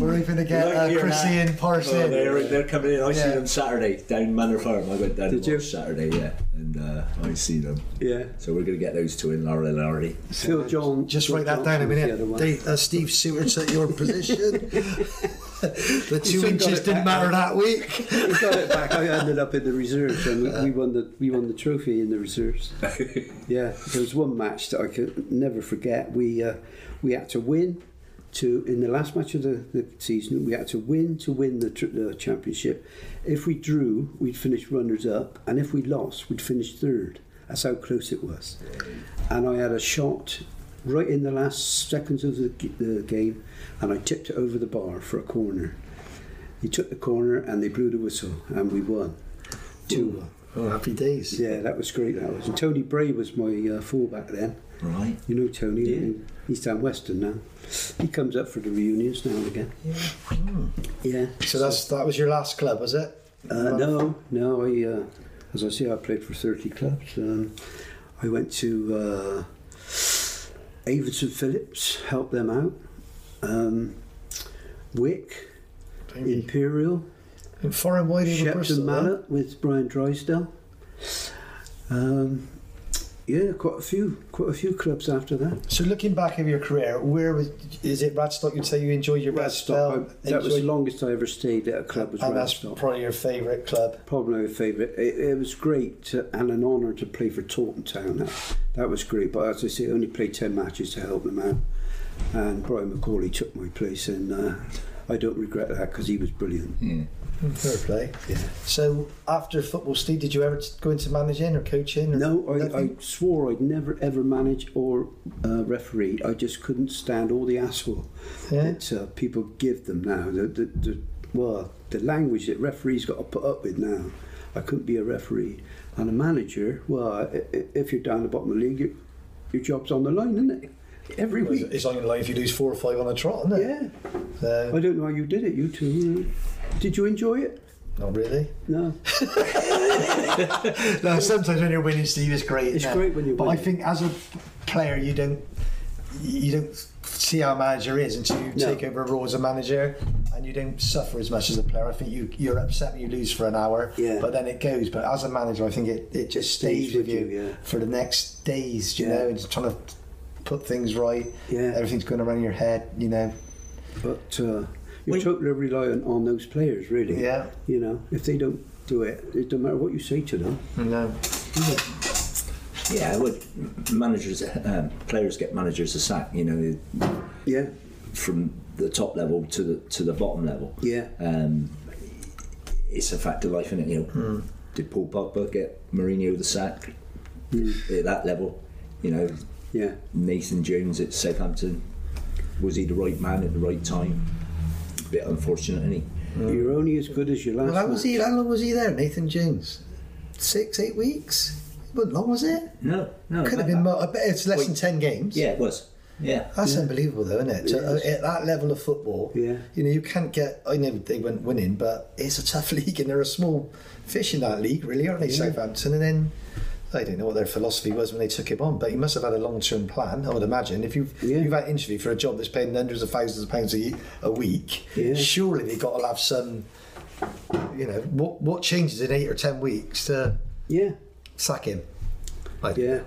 Speaker 3: We're even to get
Speaker 1: Look
Speaker 3: uh, Chrissy
Speaker 1: man.
Speaker 3: and Parsing.
Speaker 1: Oh, they're, they're coming in. I see
Speaker 3: Yeah.
Speaker 1: them Saturday down Manor Farm. I went down
Speaker 2: Did you?
Speaker 1: Saturday, yeah, and uh, I see them.
Speaker 2: Yeah.
Speaker 1: So we're going to get those two in Laurel and Hardy.
Speaker 2: Phil John.
Speaker 3: Just
Speaker 2: Phil
Speaker 3: write that down a
Speaker 2: Johnson was the other
Speaker 3: minute.
Speaker 2: one.
Speaker 3: They, uh, Steve Sewart's at your position. the two inches didn't matter that week.
Speaker 2: we got it back. I ended up in the reserves, and we, we won the we won the trophy in the reserves. Yeah, there was one match that I could never forget. We uh, we had to win to in the last match of the, the season. We had to win to win the, tr- the championship. If we drew, we'd finish runners up, and if we lost, we'd finish third. That's how close it was. And I had a shot right in the last seconds of the, the game, and I tipped it over the bar for a corner. He took the corner and they blew the whistle and we won. Two one.
Speaker 3: Oh, happy days.
Speaker 2: Yeah, that was great. That was. And Tony Bray was my uh, fullback then.
Speaker 1: Right.
Speaker 2: You know Tony.
Speaker 1: Yeah.
Speaker 2: He's down Weston now. He comes up for the reunions now and again. Yeah. Yeah.
Speaker 3: So that's that was your last club, was it?
Speaker 2: Uh, no, no. I, uh, as I say, I played for thirty clubs. Um, I went to Avon Phillips, helped them out. Um, Wick, Imperial,
Speaker 3: In far and wide over
Speaker 2: Shepton Mallet with Brian Drysdale. Um, yeah, quite a few, quite a few clubs after that.
Speaker 3: So looking back over your career, where was is it Radstock? You'd say you enjoyed your best spell.
Speaker 2: Radstock, I- that was the longest I ever stayed at a club. Was
Speaker 3: and that's
Speaker 2: Radstock.
Speaker 3: probably your favourite club.
Speaker 2: Probably my favourite. It, it was great to, and an honour to play for Taunton Town. That, that was great. But as I say, I only played 10 matches to help them out. And Brian McCauley took my place, and uh, I don't regret that because he was brilliant.
Speaker 1: Yeah.
Speaker 3: Fair play.
Speaker 2: Yeah.
Speaker 3: So after football, Steve, did you ever go into managing or coaching? Or
Speaker 2: No, I, I swore I'd never ever manage or uh, referee. I just couldn't stand all the asshole
Speaker 3: Yeah.
Speaker 2: that uh, people give them now. The, the, the, well, the language that referees got to put up with now. I couldn't be a referee. And a manager, well, if you're down the bottom of the league, your, your job's on the line, isn't it? Every week.
Speaker 3: It's on your line if you lose four or five on a trot, isn't it?
Speaker 2: Yeah.
Speaker 3: So,
Speaker 2: I don't know how you did it, you two. Did you enjoy it?
Speaker 3: not really.
Speaker 2: No.
Speaker 3: No, sometimes when you're winning, Steve, it's great.
Speaker 2: It's
Speaker 3: isn't
Speaker 2: great when you're
Speaker 3: But I think as a player, you don't you don't see how a manager is until you
Speaker 2: No.
Speaker 3: take over a role as a manager, and you don't suffer as much as a player. I think you you're upset when you lose for an hour,
Speaker 2: Yeah.
Speaker 3: but then it goes. But as a manager, I think it, it just stays, with you,
Speaker 2: yeah.
Speaker 3: for the next days. You
Speaker 2: Yeah.
Speaker 3: know, and just trying to put things right.
Speaker 2: Yeah.
Speaker 3: everything's going around your head. You know.
Speaker 2: But uh, you're
Speaker 1: When-
Speaker 2: totally reliant on those players, really.
Speaker 3: Yeah.
Speaker 2: You know, if they don't do it, it don't matter what you say to them.
Speaker 3: No.
Speaker 1: Yeah, well, managers, um, players get managers a sack. You know,
Speaker 2: Yeah,
Speaker 1: from the top level to the to the bottom level.
Speaker 2: yeah,
Speaker 1: Um, it's a fact of life, isn't it? You know, did Paul Pogba get Mourinho the sack at that level? You know,
Speaker 2: yeah.
Speaker 1: Nathan Jones at Southampton was he the right man at the right time? Bit unfortunate, isn't he?
Speaker 2: You're only as good as your last.
Speaker 3: Well, how was he? How long was he there, Nathan Jones? Six, eight weeks. Wasn't long, was it?
Speaker 1: No, no.
Speaker 3: Could have
Speaker 1: that-
Speaker 3: been. More, I bet it's less
Speaker 1: Wait.
Speaker 3: than ten games.
Speaker 1: Yeah, it was. Yeah.
Speaker 3: That's
Speaker 2: Yeah.
Speaker 3: unbelievable, though, isn't it? To,
Speaker 2: It is.
Speaker 3: at that level of football,
Speaker 2: Yeah.
Speaker 3: you know, you can't get. I know they went winning, but it's a tough league, and they're a small fish in that league, really, aren't they? Southampton, and then I don't know what their philosophy was when they took him on, but he must have had a long-term plan. I would imagine if you've
Speaker 2: Yeah.
Speaker 3: you've had an interview for a job that's paying hundreds of thousands of pounds a, a week,
Speaker 2: Yeah.
Speaker 3: surely they've got to have some. You know what? What changes in eight or ten weeks to
Speaker 2: Yeah,
Speaker 3: sack him? Like,
Speaker 2: yeah,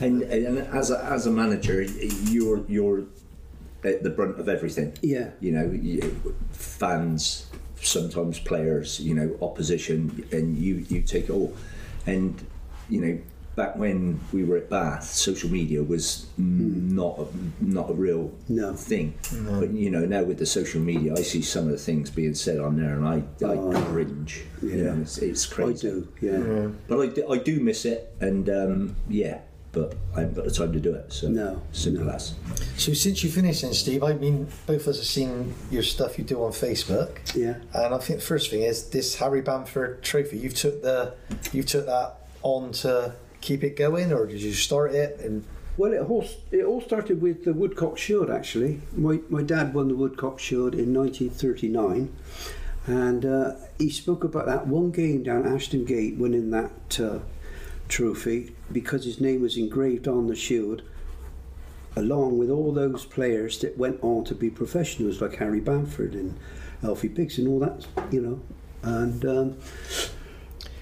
Speaker 1: And, and as a, as a manager, you're you're at the brunt of everything.
Speaker 2: yeah,
Speaker 1: You know, you, fans, sometimes players, you know, opposition, and you you take it all. And you know, back when we were at Bath, social media was not a, not a real
Speaker 2: No.
Speaker 1: thing. But you know, now with the social media, I see some of the things being said on there, and I I
Speaker 2: Oh.
Speaker 1: cringe. You
Speaker 2: Yeah.
Speaker 1: know, it's, it's
Speaker 2: I
Speaker 1: crazy.
Speaker 2: do. Yeah,
Speaker 1: But I do, I do miss it, and um, yeah, but I haven't got the time to do it. So
Speaker 2: No,
Speaker 1: simple
Speaker 2: no.
Speaker 1: as.
Speaker 3: So since you finished then, Steve, I mean, both of us have seen your stuff you do on Facebook,
Speaker 2: yeah.
Speaker 3: and I think the first thing is this Harry Bamford Trophy. You've took the, you've took that on to keep it going, or did you start it? And
Speaker 2: Well, it all it all started with the Woodcock Shield. Actually, my my dad won the Woodcock Shield in 1939, and uh, he spoke about that one game down Ashton Gate winning that uh, trophy because his name was engraved on the shield, along with all those players that went on to be professionals like Harry Bamford and Alfie Biggs and all that, you know, and. Um,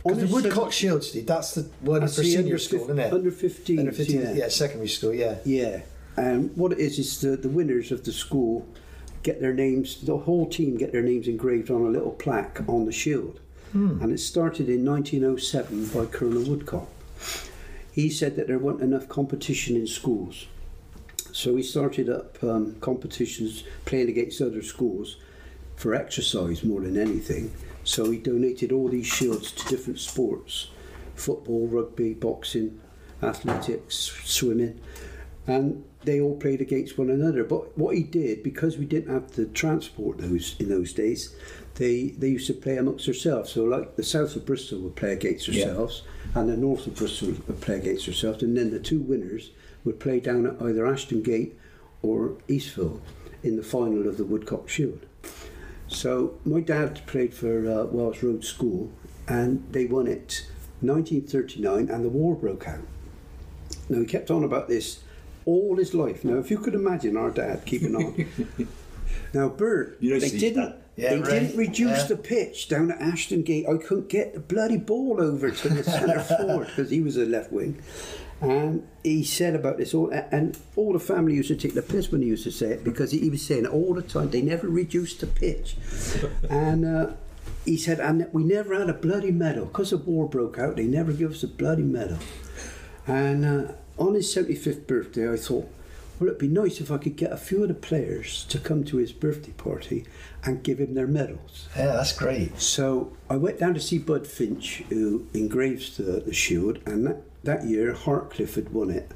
Speaker 3: because the Woodcock Shield, Steve, that's the one
Speaker 2: that's
Speaker 3: for senior school, isn't it?
Speaker 2: Under 15,
Speaker 3: Under 15,
Speaker 2: yeah.
Speaker 3: yeah, secondary school, yeah.
Speaker 2: Yeah, and what it is is the, the winners of the school get their names. The whole team get their names engraved on a little plaque on the shield, and it started in 1907 by Colonel Woodcock. He said that there wasn't enough competition in schools, so he started up um, competitions playing against other schools for exercise more than anything. So he donated all these shields to different sports football, rugby, boxing, athletics, swimming. and they all played against one another. But what he did, because we didn't have the transport those in those days, they they used to play amongst themselves. So like the south of Bristol would play against
Speaker 1: Yeah.
Speaker 2: themselves, and the north of Bristol would play against themselves, and then the two winners would play down at either Ashton Gate or Eastville in the final of the Woodcock Shield. So my dad played for uh, Wells Road School, and they won it 1939, and the war broke out. Now he kept on about this all his life. Now, if you could imagine our dad keeping on. now, Bert,
Speaker 1: You know,
Speaker 2: they didn't.
Speaker 3: Yeah,
Speaker 2: they
Speaker 3: right.
Speaker 2: didn't reduce
Speaker 3: Yeah.
Speaker 2: the pitch down at Ashton Gate. I couldn't get the bloody ball over to the centre forward because he was a left wing. And he said about this all, and all the family used to take the piss when he used to say it because he was saying it all the time. They never reduced the pitch, and uh, he said, and we never had a bloody medal because the war broke out. They never give us a bloody medal. And uh, on his 75th birthday, I thought, well, it'd be nice if I could get a few of the players to come to his birthday party and give him their medals.
Speaker 3: Yeah, that's great.
Speaker 2: So I went down to see Bud Finch, who engraves the, the shield, and that, that year Hartcliffe had won it.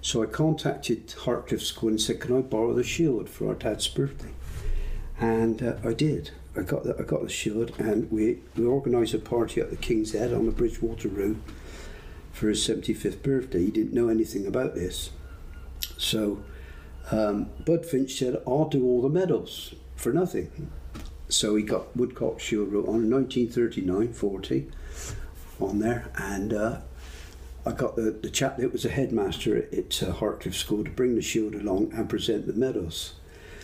Speaker 2: So I contacted Hartcliffe School and said, "Can I borrow the shield for our dad's birthday?" And uh, I did. I got the, I got the shield, and we we organised a party at the King's Head on the Bridgwater Road for his 75th birthday. He didn't know anything about this, so um, Bud Finch said, "I'll do all the medals for nothing." So he got Woodcock Shield wrote on 1939 40 on there, and uh, I got the, the chap that was a headmaster at, at uh, Hartcliffe School to bring the shield along and present the medals.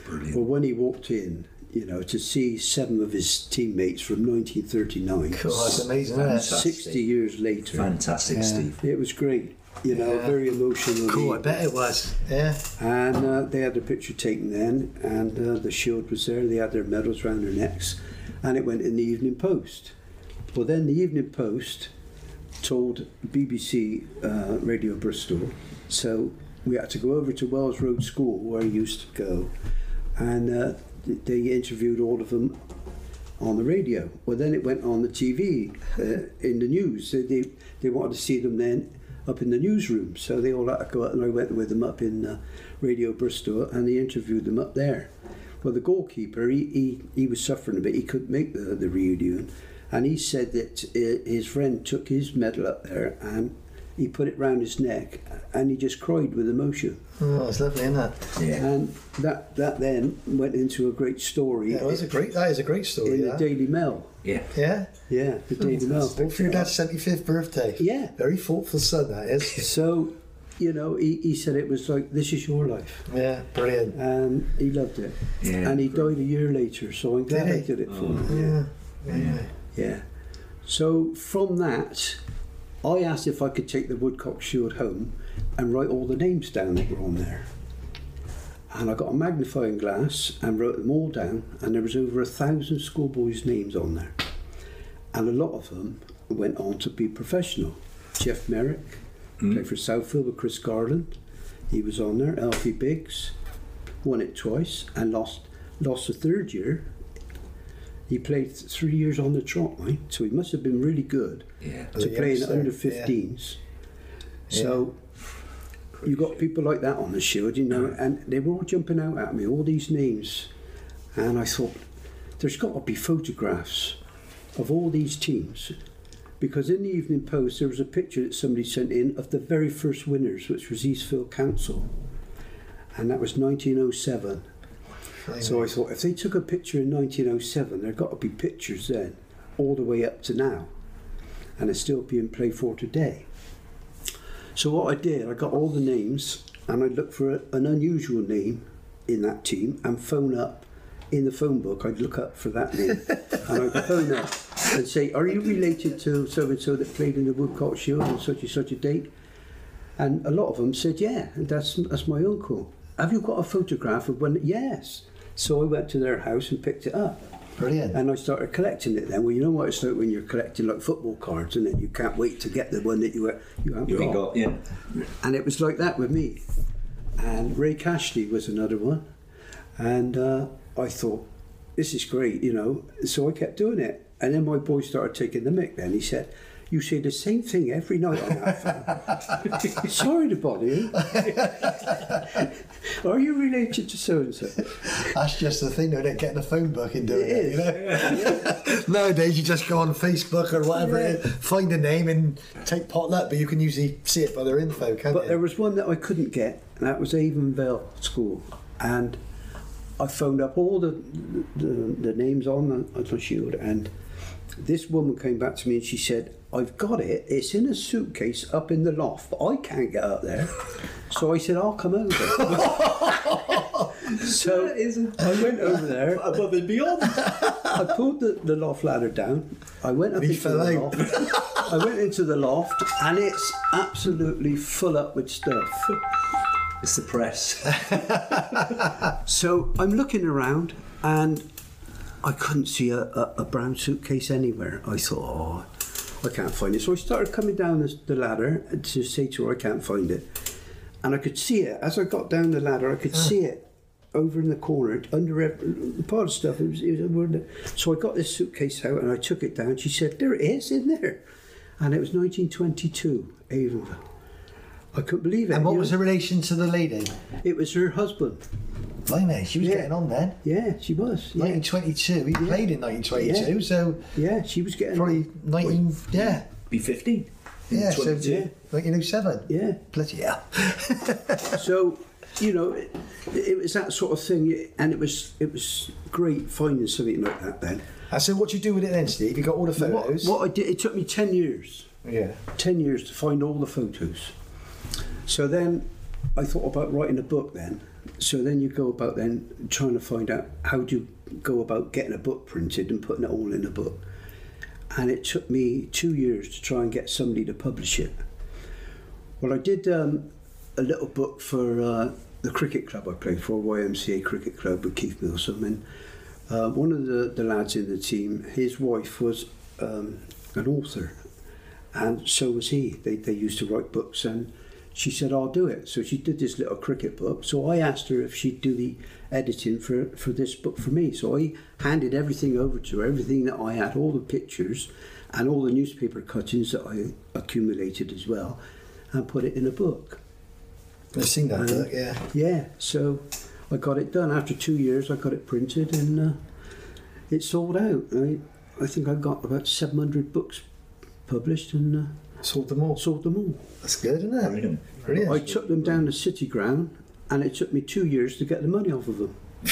Speaker 1: Brilliant.
Speaker 2: Well, when he walked in, you know, to see seven of his teammates from 1939,
Speaker 3: Cool, that's amazing, isn't?
Speaker 1: Fantastic.
Speaker 2: 60 years later,
Speaker 1: Fantastic,
Speaker 3: Yeah.
Speaker 1: Steve.
Speaker 2: it was great. You know,
Speaker 3: Yeah.
Speaker 2: very emotional.
Speaker 3: Cool, I bet it was. Yeah.
Speaker 2: And uh, they had the picture taken then, and uh, the shield was there. They had their medals around their necks, and it went in the Evening Post. Well, then the Evening Post told BBC uh, Radio Bristol, so we had to go over to Wells Road School where I used to go, and uh, they interviewed all of them on the radio. Well, then it went on the TV uh, in the news. They, they they wanted to see them then up in the newsroom, so they all had to go out, and I went with them up in uh, Radio Bristol, and they interviewed them up there. Well, the goalkeeper, he, he, he was suffering a bit. He couldn't make the, the reunion, and he said that uh, his friend took his medal up there and he put it round his neck, and he just cried with emotion.
Speaker 3: Oh, it's lovely, isn't it?
Speaker 1: Yeah.
Speaker 2: And that that then went into a great story
Speaker 3: Yeah, it was a great. That is a great story.
Speaker 2: in the. Daily Mail.
Speaker 1: Yeah.
Speaker 3: Yeah.
Speaker 2: Yeah, the Daily Mail.
Speaker 3: For your dad's seventy-fifth birthday.
Speaker 2: Yeah.
Speaker 3: Very thoughtful son, that is.
Speaker 2: So, you know, he, he said it was like, this is your life.
Speaker 3: yeah, brilliant.
Speaker 2: And he loved it.
Speaker 1: Yeah.
Speaker 2: And he died a year later, so I'm glad
Speaker 3: Did
Speaker 2: I
Speaker 3: he?
Speaker 2: did it for
Speaker 1: Oh.
Speaker 2: him.
Speaker 3: Yeah. Yeah.
Speaker 2: Yeah. So from that, I asked if I could take the Woodcock Shield home and write all the names down that were on there. And I got a magnifying glass and wrote them all down, and there was over a thousand schoolboys' names on there. And a lot of them went on to be professional. Geoff Merrick mm. played for Southfield with Chris Garland. He was on there. Alfie Biggs won it twice and lost lost the third year. He played three years on the trot line, so he must have been really good
Speaker 1: Yeah.
Speaker 2: to
Speaker 3: The
Speaker 2: play in
Speaker 3: youngster,
Speaker 2: under
Speaker 3: yeah.
Speaker 2: 15s. So you got people like that on the shield, you know, and they were all jumping out at me, all these names. And I thought, there's got to be photographs of all these teams. Because in the Evening Post, there was a picture that somebody sent in of the very first winners, which was Eastfield Council. And that was 1907. So I thought, if they took a picture in 1907, there got to be pictures then, all the way up to now. And it's still being played for today. So what I did, I got all the names and I looked for a, an unusual name in that team and phone up in the phone book. I'd look up for that name and I'd phone up and say, "Are you related to so and so that played in the Woodcock Shield on such and such a date?" And a lot of them said, "Yeah, and that's that's my uncle." Have you got a photograph of when? Yes. So I went to their house and picked it up.
Speaker 3: Brilliant.
Speaker 2: And I started collecting it then. Well, you know what it's like when you're collecting like football cards, and then you can't wait to get the one that you you haven't
Speaker 1: You
Speaker 2: got.
Speaker 1: got, yeah.
Speaker 2: And it was like that with me. And Ray Cashley was another one. And uh, I thought, this is great, you know. So I kept doing it. And then my boy started taking the mic then. He said, You say the same thing every night on that phone. Sorry to bother you. Are you related to so and so?
Speaker 3: That's just the thing, though, they getting the phone book and doing
Speaker 2: It
Speaker 3: it.
Speaker 2: is.
Speaker 3: You know? Nowadays, you just go on Facebook or whatever,
Speaker 2: Yeah.
Speaker 3: find a name and take potluck, but you can usually see it by their info, can't
Speaker 2: But
Speaker 3: you?
Speaker 2: But there was one that I couldn't get, and that was Avonville School. And I phoned up all the the, the names on the, on the shield, and this woman came back to me and she said, I've got it, it's in a suitcase up in the loft, but I can't get up there. So I said, I'll come over. so I went over there,
Speaker 1: Above and beyond.
Speaker 2: I pulled the, the loft ladder down. I went up
Speaker 3: He
Speaker 2: into
Speaker 3: fell
Speaker 2: the
Speaker 3: out.
Speaker 2: loft. I went into the loft, and it's absolutely full up with stuff.
Speaker 1: It's the press.
Speaker 2: So I'm looking around, and I couldn't see a, a, a brown suitcase anywhere. I thought, oh, I can't find it. So I started coming down the, ladder to say to her, I can't find it. And I could see it as I got down the ladder. I could ah. see it over in the corner under every, part of stuff. It was, it was so I got this suitcase out and I took it down. She said, "There it is in there," and it was 1922, Avonville. I couldn't believe it.
Speaker 3: and what
Speaker 2: you
Speaker 3: was
Speaker 2: know.
Speaker 3: the relation to the lady?
Speaker 2: It was her husband.
Speaker 3: Blimey, she was
Speaker 2: Yeah.
Speaker 3: getting on then.
Speaker 2: Yeah, she was. Yeah,
Speaker 3: 1922, he played in 1922,
Speaker 2: Yeah.
Speaker 3: so
Speaker 2: yeah she was getting.
Speaker 3: probably 19, yeah,
Speaker 1: Be 15.
Speaker 3: yeah, so
Speaker 1: 22.
Speaker 2: Yeah.
Speaker 3: 1907.
Speaker 2: Yeah.
Speaker 3: Bloody hell.
Speaker 2: So, you know, it, it was that sort of thing, and it was it was great finding something like that then.
Speaker 3: I said, what you do with it then, Steve? You got all the
Speaker 2: What,
Speaker 3: photos?
Speaker 2: what I did, it took me ten years,
Speaker 3: Yeah.
Speaker 2: ten years to find all the photos. So then, I thought about writing a book. Then, so then you go about then trying to find out how do you go about getting a book printed and putting it all in a book. And it took me two years to try and get somebody to publish it. Well, I did um, a little book for uh, the cricket club I played for, YMCA Cricket Club with Keith Milsom. And uh, one of the, the lads in the team, his wife was um, an author, and so was he. They, they used to write books, and she said, I'll do it. So she did this little cricket book. So I asked her if she'd do the editing for, for this book for me. So I handed everything over to her, everything that I had, all the pictures and all the newspaper cuttings that I accumulated as well, and put it in a book.
Speaker 3: I've seen that book, yeah.
Speaker 2: Yeah, so I got it done. After two years, I got it printed and uh, it sold out. I, I think I got about 700 books published and uh,
Speaker 3: Sold them all.
Speaker 2: sold them all.
Speaker 3: That's good, isn't it?
Speaker 1: Brilliant.
Speaker 3: Brilliant.
Speaker 2: I took them down to City Ground and it took me two years to get the money off of them.
Speaker 3: yeah,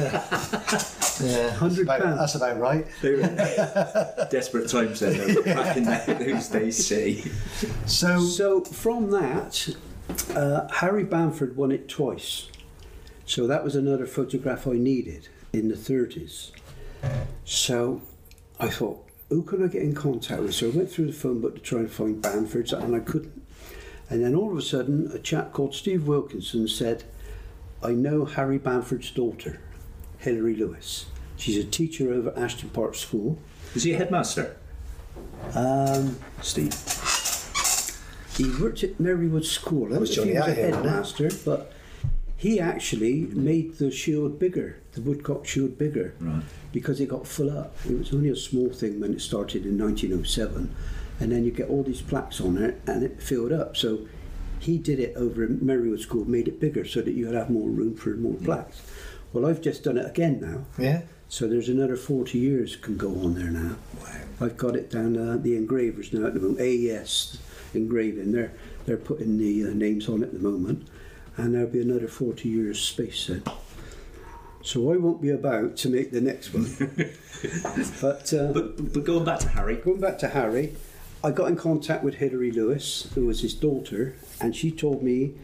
Speaker 3: that's
Speaker 2: £100
Speaker 3: about, that's about right.
Speaker 1: Desperate times then, though, back in those days, City.
Speaker 3: So,
Speaker 2: So from that, uh, Harry Bamford won it twice. So that was another photograph I needed in the 30s. So I thought, who can I get in contact with? So I went through the phone book to try and find Bamford's, and I couldn't. And then all of a sudden, a chap called Steve Wilkinson said, I know Harry Bamford's daughter, Hilary Lewis. She's a teacher over at Ashton Park School.
Speaker 1: Is he a headmaster?
Speaker 2: Um,
Speaker 1: Steve.
Speaker 2: He worked at Merrywood School. I don't
Speaker 3: was
Speaker 2: if he was a
Speaker 3: Athill, wasn't it?
Speaker 2: headmaster, but he actually made the shield bigger, the woodcock shield bigger,
Speaker 1: Right.
Speaker 2: because it got full up. It was only a small thing when it started in 1907, and then you get all these plaques on it, and it filled up. So he did it over at Merrywood School, made it bigger so that you would have more room for more plaques. Well, I've just done it again now.
Speaker 3: yeah.
Speaker 2: So there's another 40 years can go on there now. Wow. I've got it down uh, the engravers now at the moment. AES engraving. They're they're putting the uh, names on it at the moment, and there'll be another 40 years space then. So I won't be about to make the next one. but, uh,
Speaker 1: But, but going back to Harry,
Speaker 2: going back to Harry, I got in contact with Hilary Lewis, who was his daughter, and she told me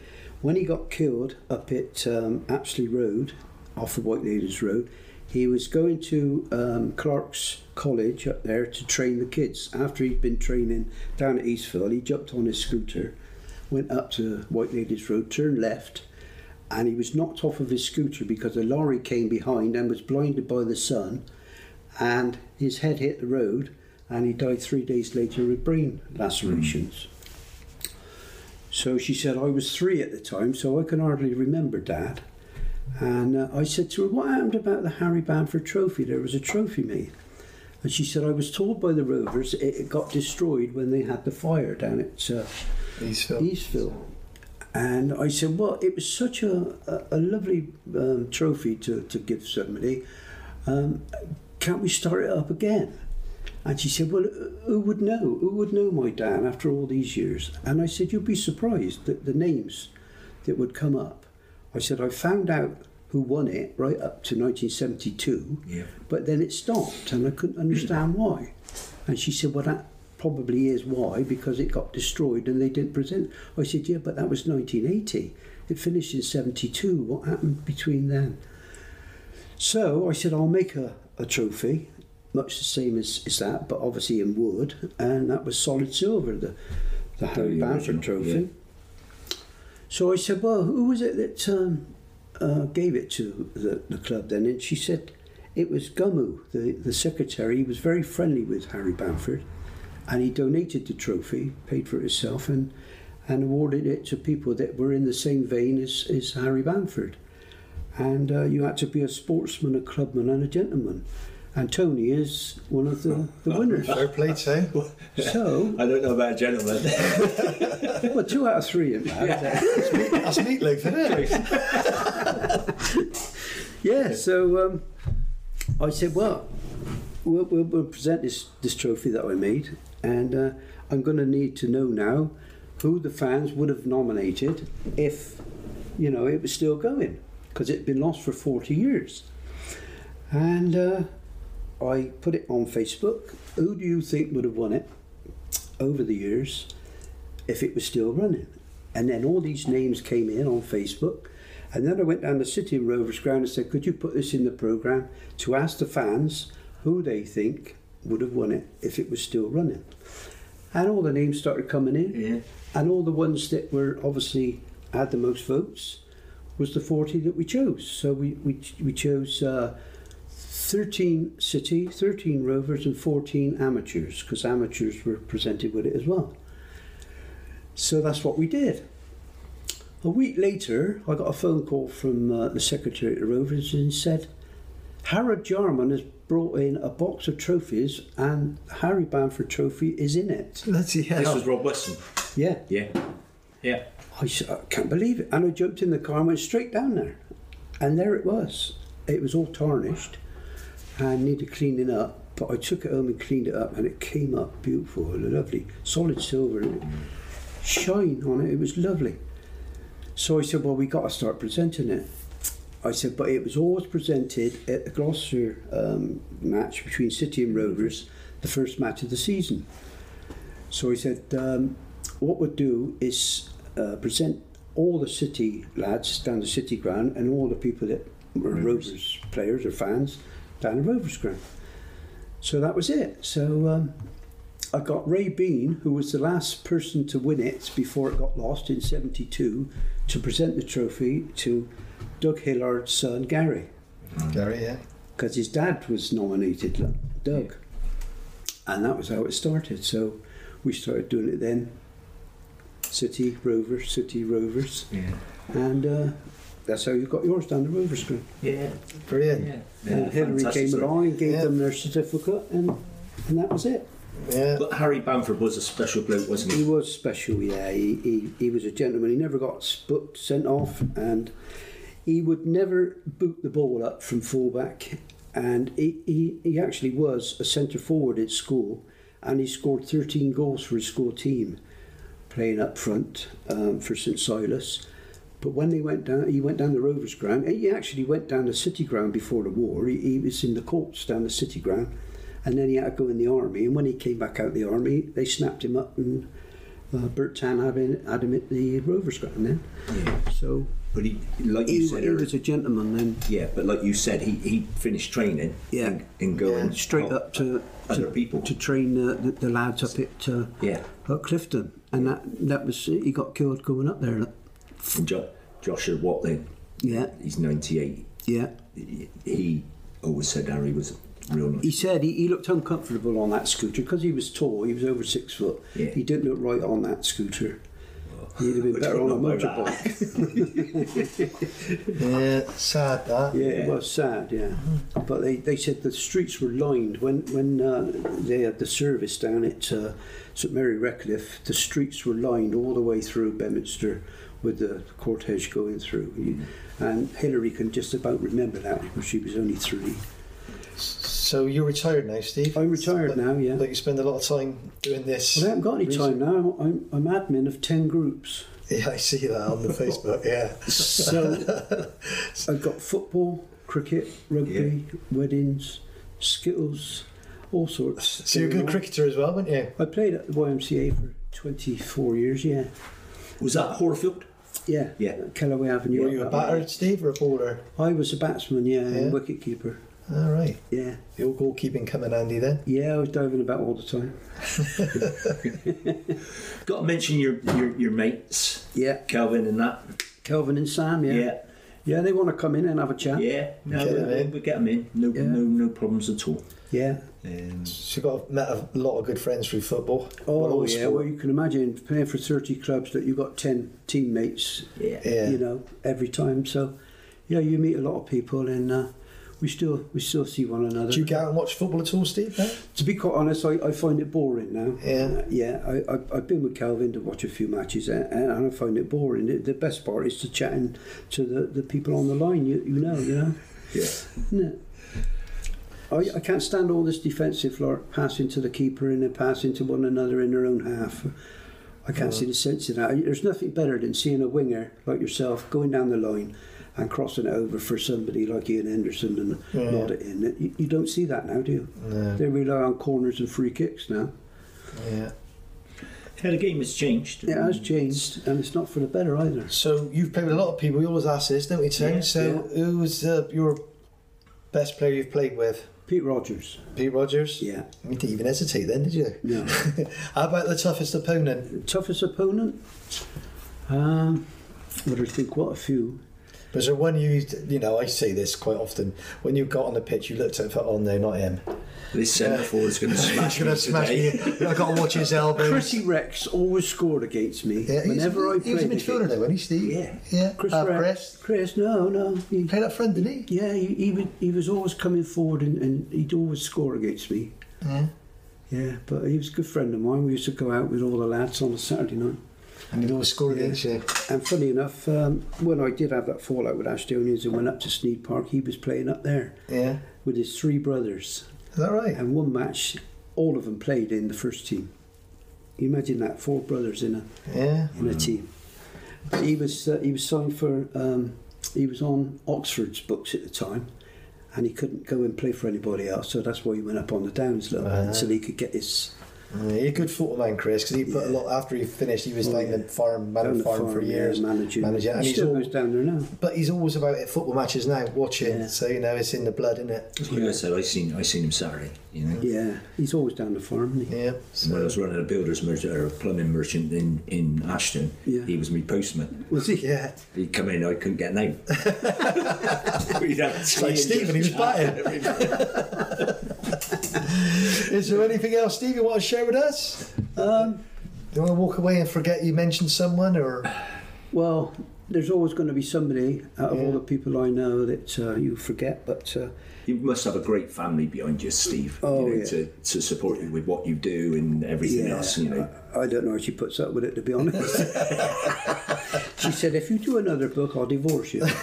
Speaker 2: when he got killed up at um, Apsley Road, off the White Ladies Road, he was going to um, Clark's College up there to train the kids. After he'd been training down at Eastville, he jumped on his scooter, went up to White Ladies Road, turned left, and he was knocked off of his scooter because a lorry came behind and was blinded by the sun, and his head hit the road, and he died three days later with brain lacerations. So she said, I was three at the time, so I can hardly remember Dad. And uh, I said to her, What happened about the Harry Bamford trophy? There was a trophy made. And she said, I was told by the Rovers it, it got destroyed when they had the fire down at uh,
Speaker 3: Eastville.
Speaker 2: Eastville. And I said, well, it was such a, a, a lovely um, trophy to, to give somebody. Um, can't we start it up again? And she said, well, who would know? Who would know my Dan after all these years? And I said, you'd be surprised that the names that would come up. I said, I found out who won it right up to 1972,
Speaker 1: Yeah.
Speaker 2: but then it stopped and I couldn't understand why. And she said, well, that probably is why, because it got destroyed and they didn't present. I said, yeah, but that was 1980. It finished in 72. What happened between then? So I said, I'll make a, a trophy, much the same as, as that, but obviously in wood, and that was solid silver, the, the Harry Bamford trophy. So I said, well, who was it that um, uh, gave it to the, the club then? And she said, it was Gumu, the, the secretary. He was very friendly with Harry Bamford, and he donated the trophy, paid for it himself, and, and awarded it to people that were in the same vein as, as Harry Bamford. And uh, you had to be a sportsman, a clubman, and a gentleman. And Tony is one of the, the winners.
Speaker 3: Fair play to
Speaker 2: So,
Speaker 1: I don't know about a gentleman.
Speaker 2: well, two out of three in that.
Speaker 3: That's meatloaf, isn't it?
Speaker 2: Yeah, so um, I said, well, we'll, we'll, we'll present this, this trophy that I made, and uh, I'm going to need to know now who the fans would have nominated if, you know, it was still going, because it had been lost for 40 years. And uh, I put it on Facebook. Who do you think would have won it over the years if it was still running? And then all these names came in on Facebook. And then I went down to City Rovers ground and said, Could you put this in the programme to ask the fans who they think would have won it if it was still running? And all the names started coming in.
Speaker 1: yeah.
Speaker 2: And all the ones that were obviously had the most votes was the 40 that we chose. So we, we, we chose uh, 13 City, 13 Rovers, and 14 amateurs, because amateurs were presented with it as well. So that's what we did. A week later, I got a phone call from uh, the secretary at the Rovers and said, Harold Jarman has brought in a box of trophies and Harry Bamford trophy is in it.
Speaker 3: Bloody hell.
Speaker 1: This was Rob Weston.
Speaker 2: Yeah.
Speaker 1: Yeah. Yeah.
Speaker 2: I, I can't believe it. And I jumped in the car and went straight down there. And there it was. It was all tarnished and needed cleaning up. But I took it home and cleaned it up and it came up beautiful, lovely, solid silver. and Shine on it, it was lovely. So I said, Well, we got to start presenting it. I said, But it was always presented at the Gloucester um, match between City and Rovers, the first match of the season. So he said, um, what we'll do is uh, present all the City lads down the City ground and all the people that were Rovers, players or fans down the Rovers ground. So that was it. So um, I got Ray Bean, who was the last person to win it before it got lost in 72, to present the trophy to Doug Hillard's son Gary
Speaker 3: Gary, yeah.
Speaker 2: because his dad was nominated, like, Doug. And that was how it started. So we started doing it then. City Rovers, City Rovers,
Speaker 1: Yeah.
Speaker 2: and uh, that's how you got yours down the Rovers ground.
Speaker 1: Yeah.
Speaker 3: Brilliant.
Speaker 1: Yeah.
Speaker 2: and Hillary came
Speaker 1: story.
Speaker 2: along and gave
Speaker 3: Yeah.
Speaker 2: them their certificate, and and that was it.
Speaker 3: Yeah.
Speaker 1: But Harry Bamford was a special bloke, wasn't
Speaker 2: He
Speaker 1: he?
Speaker 2: was special, yeah. He, he, he was a gentleman. He never got booked, sent off, and he would never boot the ball up from fullback. And he, he, he actually was a centre forward at school, and he scored 13 goals for his school team, playing up front um, for St Silas. But when they went down, he went down the Rovers ground. He actually went down the City ground before the war. He, he was in the courts down the City ground, and then he had to go in the army. And when he came back out of the army, they snapped him up, and uh, Bert Tann had him, had him at the Rovers ground then.
Speaker 1: Yeah.
Speaker 2: So
Speaker 1: But he, like you
Speaker 2: he,
Speaker 1: said,
Speaker 2: he was a gentleman then,
Speaker 1: yeah. But like you said, he, he finished training.
Speaker 2: Yeah.
Speaker 1: And, and going
Speaker 3: Yeah.
Speaker 2: straight up to
Speaker 1: other
Speaker 2: to,
Speaker 1: people.
Speaker 2: to train uh, the, the lads up at uh,
Speaker 1: Yeah.
Speaker 2: at Clifton, and that that was he got killed going up there.
Speaker 1: And jo- Josser Watling,
Speaker 2: Yeah,
Speaker 1: he's 98.
Speaker 2: yeah.
Speaker 1: He, he always said Harry was nice.
Speaker 2: He said he, he looked uncomfortable on that scooter because he was tall. He was over six foot.
Speaker 1: Yeah.
Speaker 2: He didn't look right on that scooter. He'd have been better on a motorbike.
Speaker 3: Yeah, sad that.
Speaker 2: Yeah,
Speaker 1: Yeah.
Speaker 2: it was sad, yeah. But they, they said the streets were lined when when uh, they had the service down at uh, St Mary Redcliffe. The streets were lined all the way through Bedminster with the cortege going through. You- And Hillary can just about remember that because she was only three.
Speaker 3: So you're retired now, Steve?
Speaker 2: I'm retired
Speaker 3: But-
Speaker 2: now, yeah.
Speaker 3: But you spend a lot of time doing this.
Speaker 2: Well, I haven't got any time now. I'm, I'm admin of 10 groups.
Speaker 3: Yeah, I see that on the Facebook. Yeah.
Speaker 2: So I've got football, cricket, rugby, weddings, skittles, all sorts.
Speaker 3: So you're a good
Speaker 2: on.
Speaker 3: cricketer as well, weren't you?
Speaker 2: I played at the YMCA for 24 years, yeah.
Speaker 1: Was that Horfield?
Speaker 2: Yeah.
Speaker 1: Yeah.
Speaker 2: Kellaway Avenue.
Speaker 3: Were you a batter, Steve, or a bowler?
Speaker 2: I was a batsman, yeah,
Speaker 3: Yeah.
Speaker 2: and wicket keeper.
Speaker 3: All right.
Speaker 2: Yeah.
Speaker 3: Your goalkeeping coming handy then.
Speaker 2: Yeah, I was diving about all the time.
Speaker 1: Got to mention your, your, your mates,
Speaker 2: Yeah.
Speaker 1: Calvin and that.
Speaker 2: Kelvin and Sam, yeah.
Speaker 1: Yeah.
Speaker 2: Yeah, they want to come in and have a chat.
Speaker 1: Yeah. No,
Speaker 3: Get
Speaker 1: we,
Speaker 3: them in.
Speaker 1: we get them in. No,
Speaker 2: Yeah.
Speaker 1: no, no problems at all.
Speaker 2: Yeah.
Speaker 1: Um,
Speaker 3: So you got met a lot of good friends through football.
Speaker 2: Oh, yeah.
Speaker 3: sport.
Speaker 2: Well, you can imagine playing for 30 clubs that you've got 10 teammates,
Speaker 1: yeah.
Speaker 3: Yeah.
Speaker 2: you know, every time. So, yeah, you meet a lot of people and uh, we still we still see one another.
Speaker 3: Do you go out and watch football at all, Steve? No?
Speaker 2: To be quite honest, I, I find it boring now.
Speaker 3: Yeah.
Speaker 2: Uh, yeah. I, I, I've been with Calvin to watch a few matches and, and I find it boring. The, the best part is to chatting to the, the people on the line, you, you know, you know.
Speaker 1: Yeah.
Speaker 2: Isn't it? I, I can't stand all this defensive like passing to the keeper and then passing to one another in their own half. I can't see the sense in that. There's nothing better than seeing a winger like yourself going down the line and crossing it over for somebody like Ian Henderson and
Speaker 3: Yeah.
Speaker 2: nod it in. You, you don't see that now, do you?
Speaker 3: No.
Speaker 2: They rely on corners and free kicks now.
Speaker 3: Yeah.
Speaker 1: Yeah, the game has changed.
Speaker 2: It has changed, and it's not for the better either.
Speaker 3: So you've played with a lot of people. We always ask this, don't we, Tim?
Speaker 1: Yeah,
Speaker 3: so who was uh, your best player you've played with?
Speaker 2: Pete Rogers.
Speaker 3: Pete Rogers?
Speaker 2: Yeah.
Speaker 3: You didn't even hesitate then, did you?
Speaker 2: No.
Speaker 3: How about the toughest opponent?
Speaker 2: Toughest opponent? Um, what do I think? What a few.
Speaker 3: Was there one you, you know, I say this quite often. When you got on the pitch, you looked at it and thought, oh no, not him.
Speaker 1: This centre forward's going to smash
Speaker 3: going to
Speaker 1: me
Speaker 3: smash
Speaker 1: today.
Speaker 3: me. I've got to watch his elbows.
Speaker 2: Chrissy Rex always scored against me
Speaker 3: Yeah,
Speaker 2: whenever I played.
Speaker 3: he was a midfielder though, wasn't he, Steve?
Speaker 1: Yeah.
Speaker 3: Yeah.
Speaker 2: Chris
Speaker 3: uh,
Speaker 2: Rex.
Speaker 3: Chris.
Speaker 2: Chris, no, no. He,
Speaker 3: Played up front, didn't he?
Speaker 2: yeah, he, he, would, he was always coming forward and, and he'd always score against me.
Speaker 3: Yeah.
Speaker 2: Yeah, but he was a good friend of mine. We used to go out with all the lads on a Saturday night.
Speaker 3: And he'd always score against you.
Speaker 2: And funny enough, um, when I did have that fallout with Ashtonians and went up to Sneyd Park, he was playing up there
Speaker 3: Yeah.
Speaker 2: with his three brothers.
Speaker 3: Is that right?
Speaker 2: And one match, all of them played in the first team. You imagine that, four brothers in a
Speaker 3: Yeah.
Speaker 2: in a team. He was uh, he was signed for um, he was on Oxford's books at the time, and he couldn't go and play for anybody else. So that's why he went up on the downs a little bit until he could get his
Speaker 3: Yeah, he's a good football man, Chris, because he put a lot after he finished. He was
Speaker 2: Oh,
Speaker 3: like
Speaker 2: yeah.
Speaker 3: the farm man
Speaker 2: down
Speaker 3: on farm, for
Speaker 2: yeah,
Speaker 3: years.
Speaker 2: managing.
Speaker 3: managing, and
Speaker 2: he
Speaker 3: he's
Speaker 2: still
Speaker 3: all-
Speaker 2: goes down there now.
Speaker 3: But he's always about it, football matches now, watching.
Speaker 2: Yeah.
Speaker 3: So you know, it's in the blood, isn't it?
Speaker 1: Like I said, I seen I seen him Saturday. You know,
Speaker 2: Yeah, he's always down the farm. Isn't he?
Speaker 3: Yeah.
Speaker 1: when I was running a builders merchant or a plumbing merchant in in Ashton,
Speaker 2: Yeah.
Speaker 1: he was my postman.
Speaker 2: Was he?
Speaker 3: Yeah.
Speaker 1: He'd come in, I couldn't get an out. We'd have
Speaker 3: It's like Stephen, he was
Speaker 1: just
Speaker 3: batting. Is there anything else, Steve, you want to share with us?
Speaker 2: Um,
Speaker 3: Do you want to walk away and forget you mentioned someone, or
Speaker 2: well, there's always going to be somebody out of
Speaker 3: Yeah.
Speaker 2: all the people I know that uh, you forget, but. Uh,
Speaker 1: You must have a great family behind you, Steve.
Speaker 2: Oh,
Speaker 1: you know,
Speaker 2: yeah.
Speaker 1: to, to support you with what you do and everything else. You know,
Speaker 2: I, I don't know how she puts up with it, to be honest. she said, if you do another book, I'll divorce you.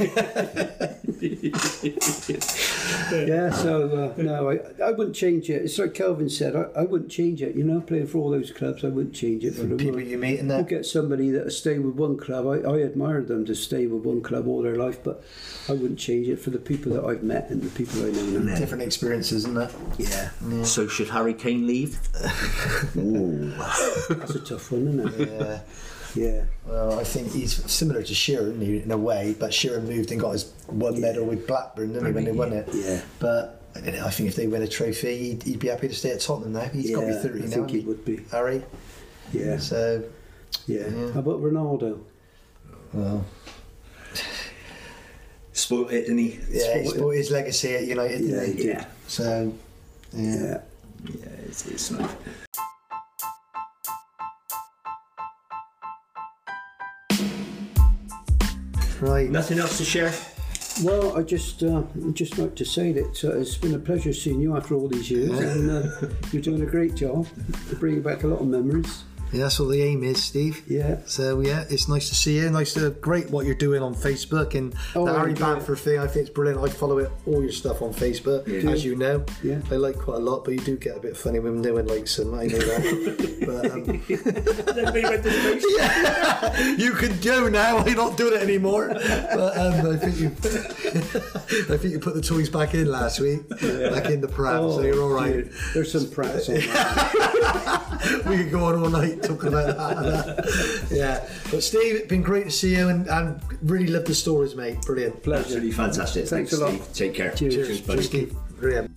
Speaker 2: yeah, so uh, no, I, I wouldn't change it. It's like Kelvin said, I, I wouldn't change it. You know, playing for all those clubs, I wouldn't change it for the
Speaker 3: people you meet in there.
Speaker 2: You
Speaker 3: there?
Speaker 2: get somebody that stay with one club. I, I admire them to stay with one club all their life, but I wouldn't change it for the people that I've met and the people I know now.
Speaker 3: Different experiences, isn't it?
Speaker 2: Yeah,
Speaker 1: so should Harry Kane leave? Ooh.
Speaker 2: that's a tough one, isn't it?
Speaker 3: Yeah.
Speaker 2: Yeah.
Speaker 3: Well, I think he's similar to Shearer in a way, but Shearer moved and got his one medal with Blackburn, didn't he, when they won it?
Speaker 2: Yeah.
Speaker 3: But I don't I think if they win a trophy, he'd, he'd be happy to stay at Tottenham now. He's got to be
Speaker 2: Yeah,
Speaker 3: 30
Speaker 2: I
Speaker 3: now,
Speaker 2: think he would be.
Speaker 3: Harry.
Speaker 2: Yeah.
Speaker 3: So,
Speaker 2: Yeah.
Speaker 3: Yeah.
Speaker 2: How about Ronaldo?
Speaker 3: well,
Speaker 1: Spoiled it, didn't he?
Speaker 3: yeah,
Speaker 2: Sport-
Speaker 3: brought his legacy at United,
Speaker 2: Yeah,
Speaker 3: didn't
Speaker 2: he
Speaker 3: he?
Speaker 1: Yeah.
Speaker 3: So, yeah.
Speaker 2: Yeah.
Speaker 1: Yeah, it's, it's nice.
Speaker 3: Right.
Speaker 1: Nothing else to share?
Speaker 2: Well, I just uh, just like to say that uh, it's been a pleasure seeing you after all these years, and uh, you're doing a great job. Bringing back a lot of memories.
Speaker 3: Yeah, that's what the aim is, Steve.
Speaker 2: Yeah.
Speaker 3: So yeah, it's nice to see you. Nice to great what you're doing on Facebook and
Speaker 2: Oh,
Speaker 3: the Harry
Speaker 2: yeah.
Speaker 3: Bamford thing. I think it's brilliant. I follow it all your stuff on Facebook,
Speaker 1: Yeah.
Speaker 3: as you know.
Speaker 2: Yeah.
Speaker 3: I like quite a lot, but you do get a bit funny when one likes them. I know that. but um,
Speaker 1: Everybody went to space.
Speaker 3: you can go now. I'm not doing it anymore. But um, I think you, I think you put the toys back in last week, back in the pram, so you're all right.
Speaker 2: dear. There's some on that.
Speaker 3: we could go on all night talking about that. Yeah, but Steve, it's been great to see you, and, and really love the stories, mate. Brilliant.
Speaker 2: Pleasure.
Speaker 1: Absolutely fantastic.
Speaker 2: Thanks a lot.
Speaker 1: Steve. Take care.
Speaker 2: Cheers.
Speaker 3: Cheers,
Speaker 1: buddy.
Speaker 3: Steve. Brilliant.